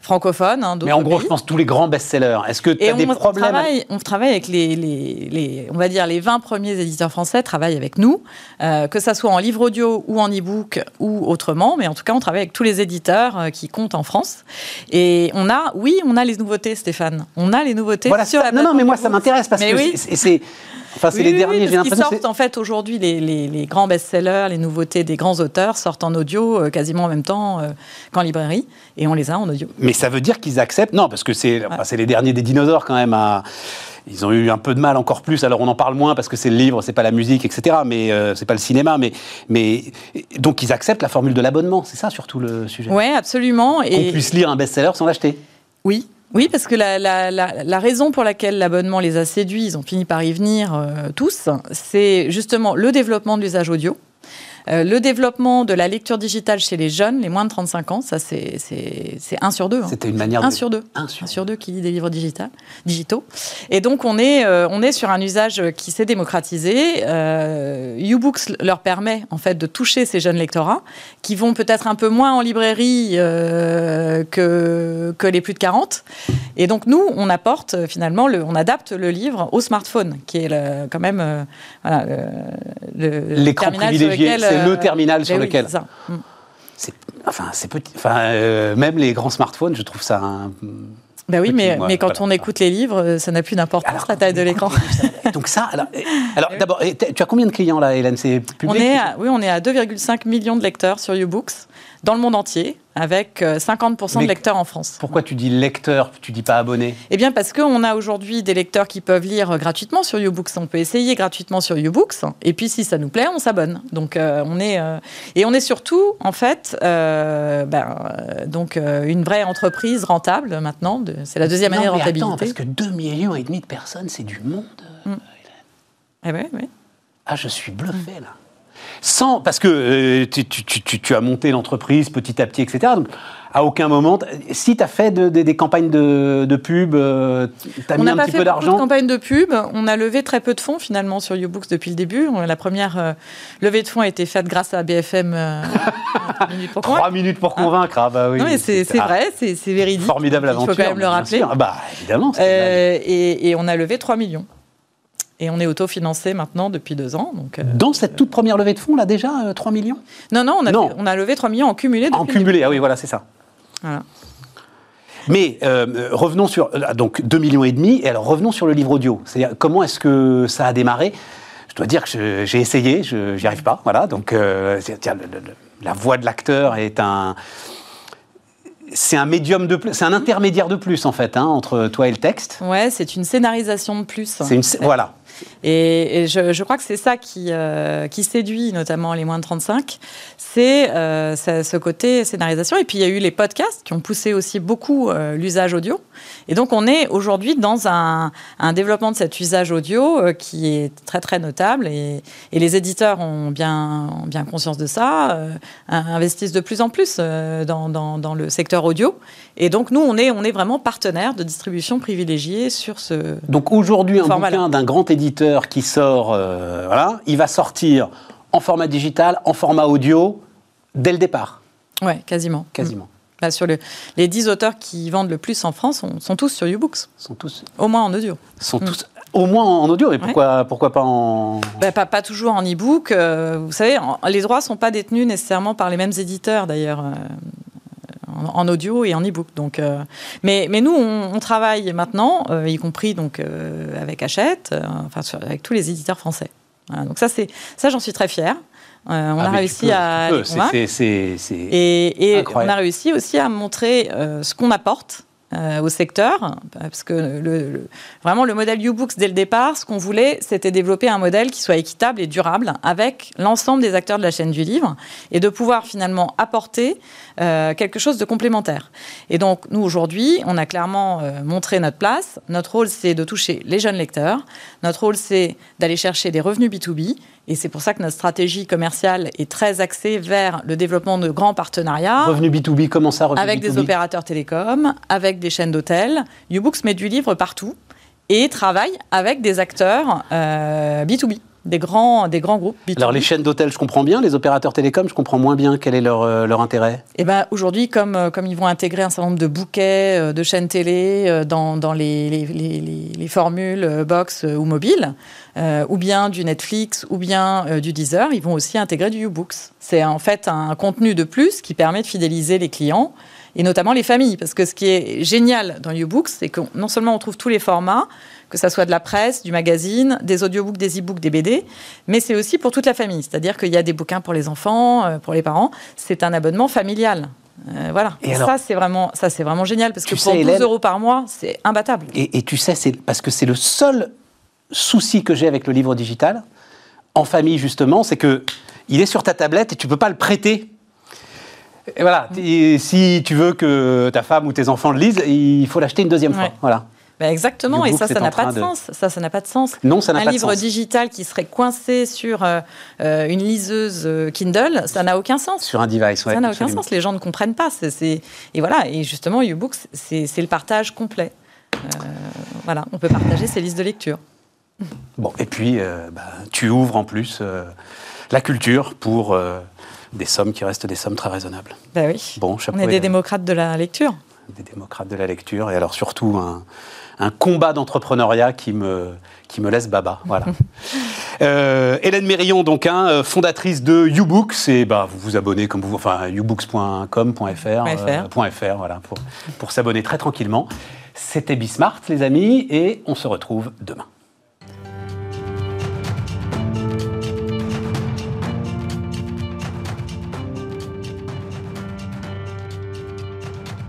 francophones. hein, Mais en gros, pays. je pense tous les grands best-sellers. Est-ce que tu as on, des problèmes travaille, on travaille avec les, les- les- on va dire les 20 premiers éditeurs français travaillent avec nous, euh, que ça soit en livre audio ou en e-book ou autrement, mais en tout cas on travaille avec tous les éditeurs qui comptent en France. Et on a, oui, on a les nouveautés, Stéphane. On a les nouveautés Voilà, sur la non, non, mais moi ça m'intéresse parce Mais que oui. c'est, enfin, c'est Oui, les oui, derniers. oui, l'impression. sortent en fait aujourd'hui les, les- les grands best-sellers, les nouveautés des grands auteurs sortent en audio euh, quasiment en même temps euh, qu'en librairie, et on les a en audio. Mais ça veut dire qu'ils acceptent Non, parce que c'est enfin, c'est les derniers des dinosaures quand même. à- Ils ont eu un peu de mal encore plus. Alors on en parle moins parce que c'est le livre, c'est pas la musique, etc. Mais euh, c'est pas le cinéma. Mais, mais donc ils acceptent la formule de l'abonnement. C'est ça surtout le sujet? Ouais, absolument. Qu'on Et puisse lire un best-seller sans l'acheter? oui. Oui, parce que la, la- la- la raison pour laquelle l'abonnement les a séduits, ils ont fini par y venir euh, tous, c'est justement le développement de l'usage audio. Euh, le développement de la lecture digitale chez les jeunes, les moins de 35 ans, ça c'est c'est- c'est un sur deux. hein. C'était une manière Un de. sur deux. Un sur Un sur deux qui lit des livres digital- digitaux. Et donc, on est, euh, on est sur un usage qui s'est démocratisé. Euh, YouBooks leur permet, en fait, de toucher ces jeunes lectorats qui vont peut-être un peu moins en librairie euh, que, que les plus de 40. Et donc, nous, on apporte, finalement, le, on adapte le livre au smartphone, qui est le- quand même euh, voilà, le, le L'écran terminal sur privilégié, lequel, c'est le euh, terminal sur ben oui, lequel. c'est ça. Mm. Enfin, c'est petit. Enfin, euh, même les grands smartphones, je trouve ça. un- Ben oui, Petit, mais, moi, mais quand voilà. on écoute les livres, ça n'a plus d'importance, la taille de l'écran. Donc ça, alors, euh, alors d'abord, et t- tu as combien de clients là, Hélène? C'est public On est à, oui, on est à 2,5 millions de lecteurs sur YouBooks dans le monde entier, avec euh, 50% Mais- de lecteurs en France. Pourquoi tu dis lecteur, tu dis pas abonné? Eh bien, parce qu'on a aujourd'hui des lecteurs qui peuvent lire gratuitement sur YouBooks. On peut essayer gratuitement sur YouBooks. Et puis, si ça nous plaît, on s'abonne. Donc, euh, on est euh, et on est surtout, en fait, euh, ben, euh, donc euh, une vraie entreprise rentable maintenant. de- C'est la deuxième Non, année de rentabilité. Attends, parce que 2 millions et demi de personnes, c'est du monde. Eh ouais, ouais. Ah, je suis bluffé là. Sans, parce que euh, tu, tu- tu- tu- tu as monté l'entreprise petit à petit, etc. Donc, à aucun moment, si tu as fait de- de- des campagnes de, de pub, tu as On mis n'a un pas petit fait peu beaucoup de d'argent. campagnes de pub. On a levé très peu de fonds finalement sur YouBooks depuis le début. On- La première euh, levée de fonds a été faite grâce à BFM. euh, Trois minutes pour convaincre. Trois minutes pour convaincre. Ah, bah oui. non, mais c'est c'est vrai, c'est c'est véridique. Formidable Il aventure. faut quand même le rappeler. Ah bah, évidemment. Euh, et, et on a levé 3 millions. Et on est autofinancé maintenant depuis deux ans. Donc, euh, Dans cette toute première levée de fonds, là, déjà, euh, 3 millions? Non, non, on a, Non. fait- on a levé 3 millions en cumulé. Depuis En cumulé, ah oui, voilà, c'est ça. Voilà. Mais euh, euh, revenons sur euh, donc 2 millions et demi. Et alors revenons sur le livre audio. C'est-à-dire comment est-ce que ça a démarré? Je dois dire que j'ai essayé, je n'y arrive pas. Voilà. Donc euh, c'est- tiens, le- le- le- la voix de l'acteur est un c'est un médium de plus, c'est un intermédiaire de plus en fait hein, entre toi et le texte. Ouais, c'est une scénarisation de plus. C'est une voilà. Et, et je, je crois que c'est ça qui, euh, qui séduit notamment les moins de 35, c'est euh, ce côté scénarisation. Et puis il y a eu les podcasts qui ont poussé aussi beaucoup euh, l'usage audio. Et donc on est aujourd'hui dans un, un développement de cet usage audio qui est très très notable. Et, et les éditeurs ont bien, ont bien conscience de ça, investissent de plus en plus dans, dans, dans le secteur audio. Et donc nous, on est, on est vraiment partenaire de distribution privilégiée sur ce... Donc aujourd'hui un bouquin d'un grand éditeur éditeur qui sort, euh, voilà, il va sortir en format digital, en format audio, dès le départ, Ouais, quasiment. quasiment. Mm. Là, sur le, les 10 auteurs qui vendent le plus en France sont, sont tous sur Ubooks, sont tous, au moins en audio. sont tous au moins en audio, mais pourquoi, pourquoi pas en... Bah, pas, pas toujours en e-book. euh, vous savez, en- les droits sont pas détenus nécessairement par les mêmes éditeurs d'ailleurs. euh, en, en audio et en e-book. Donc, euh, mais, mais nous, on, on travaille maintenant, euh, y compris donc euh, avec Hachette, enfin sur- avec tous les éditeurs français. Voilà, donc ça, ça, j'en suis très fière. Euh, on Ah, a réussi peux, à les convaincre. c'est- c'est- Et, et on a réussi aussi à montrer euh, ce qu'on apporte euh, au secteur, parce que le, le- vraiment le modèle U-Books dès le départ, ce qu'on voulait, c'était développer un modèle qui soit équitable et durable avec l'ensemble des acteurs de la chaîne du livre et de pouvoir finalement apporter euh, quelque chose de complémentaire. Et donc nous aujourd'hui, on a clairement euh, montré notre place. Notre rôle, c'est de toucher les jeunes lecteurs. Notre rôle, c'est d'aller chercher des revenus B2B. Et c'est pour ça que notre stratégie commerciale est très axée vers le développement de grands partenariats Revenu B2B, comment ça, revenu avec des B2B? opérateurs télécoms, avec des chaînes d'hôtels. Ubooks met du livre partout et travaille avec des acteurs euh, B2B, des grands, des grands groupes B2B. Alors les chaînes d'hôtels, je comprends bien, les opérateurs télécoms, je comprends moins bien quel est leur, euh, leur intérêt. Et ben aujourd'hui, comme, euh, comme ils vont intégrer un certain nombre de bouquets, euh, de chaînes télé dans, dans les, les, les- les- les formules box ou mobile, ou bien du Netflix, ou bien du Deezer, ils vont aussi intégrer du U-Books. C'est en fait un contenu de plus qui permet de fidéliser les clients et notamment les familles. Parce que ce qui est génial dans U-Books, c'est que non seulement on trouve tous les formats, que ça soit de la presse, du magazine, des audiobooks, des e-books, des BD, mais c'est aussi pour toute la famille. C'est-à-dire qu'il y a des bouquins pour les enfants, euh, pour les parents. C'est un abonnement familial. Euh, voilà. Et alors- ça, c'est vraiment, ça, c'est vraiment génial parce que pour sais, 12 Hélène- euros par mois, c'est imbattable. Et, et tu sais, c'est parce que c'est le seul souci que j'ai avec le livre digital, en famille justement, c'est que il est sur ta tablette et tu peux pas le prêter. Et voilà, et si tu veux que ta femme ou tes enfants le lisent, il faut l'acheter une deuxième fois. Ouais. Voilà. Ben exactement, et ça, ça n'a pas de de- sens. Ça, ça n'a pas de sens. Non, ça n'a Un pas de livre digital qui serait coincé sur euh, euh, une liseuse euh, Kindle, ça n'a aucun sens. Sur un device, ouais, ça n'a aucun sens. Les gens ne comprennent pas. Et voilà. Et justement, U-Books, c'est le partage complet. Euh, voilà, on peut partager ses listes de lecture. Bon, et puis euh, bah, tu ouvres en plus la culture pour des sommes qui restent des sommes très raisonnables. Ben oui. Bon, on est des démocrates de la lecture. des démocrates de la lecture et alors surtout un, un combat d'entrepreneuriat qui me, qui me laisse baba. Voilà. Euh, Hélène Mérillon, donc, hein, euh, fondatrice de YouBooks, et bah, vous vous abonnez comme vous, enfin, youbooks.com.fr, euh, .fr, voilà, pour, pour s'abonner très tranquillement. C'était Bismart, les amis, et on se retrouve demain.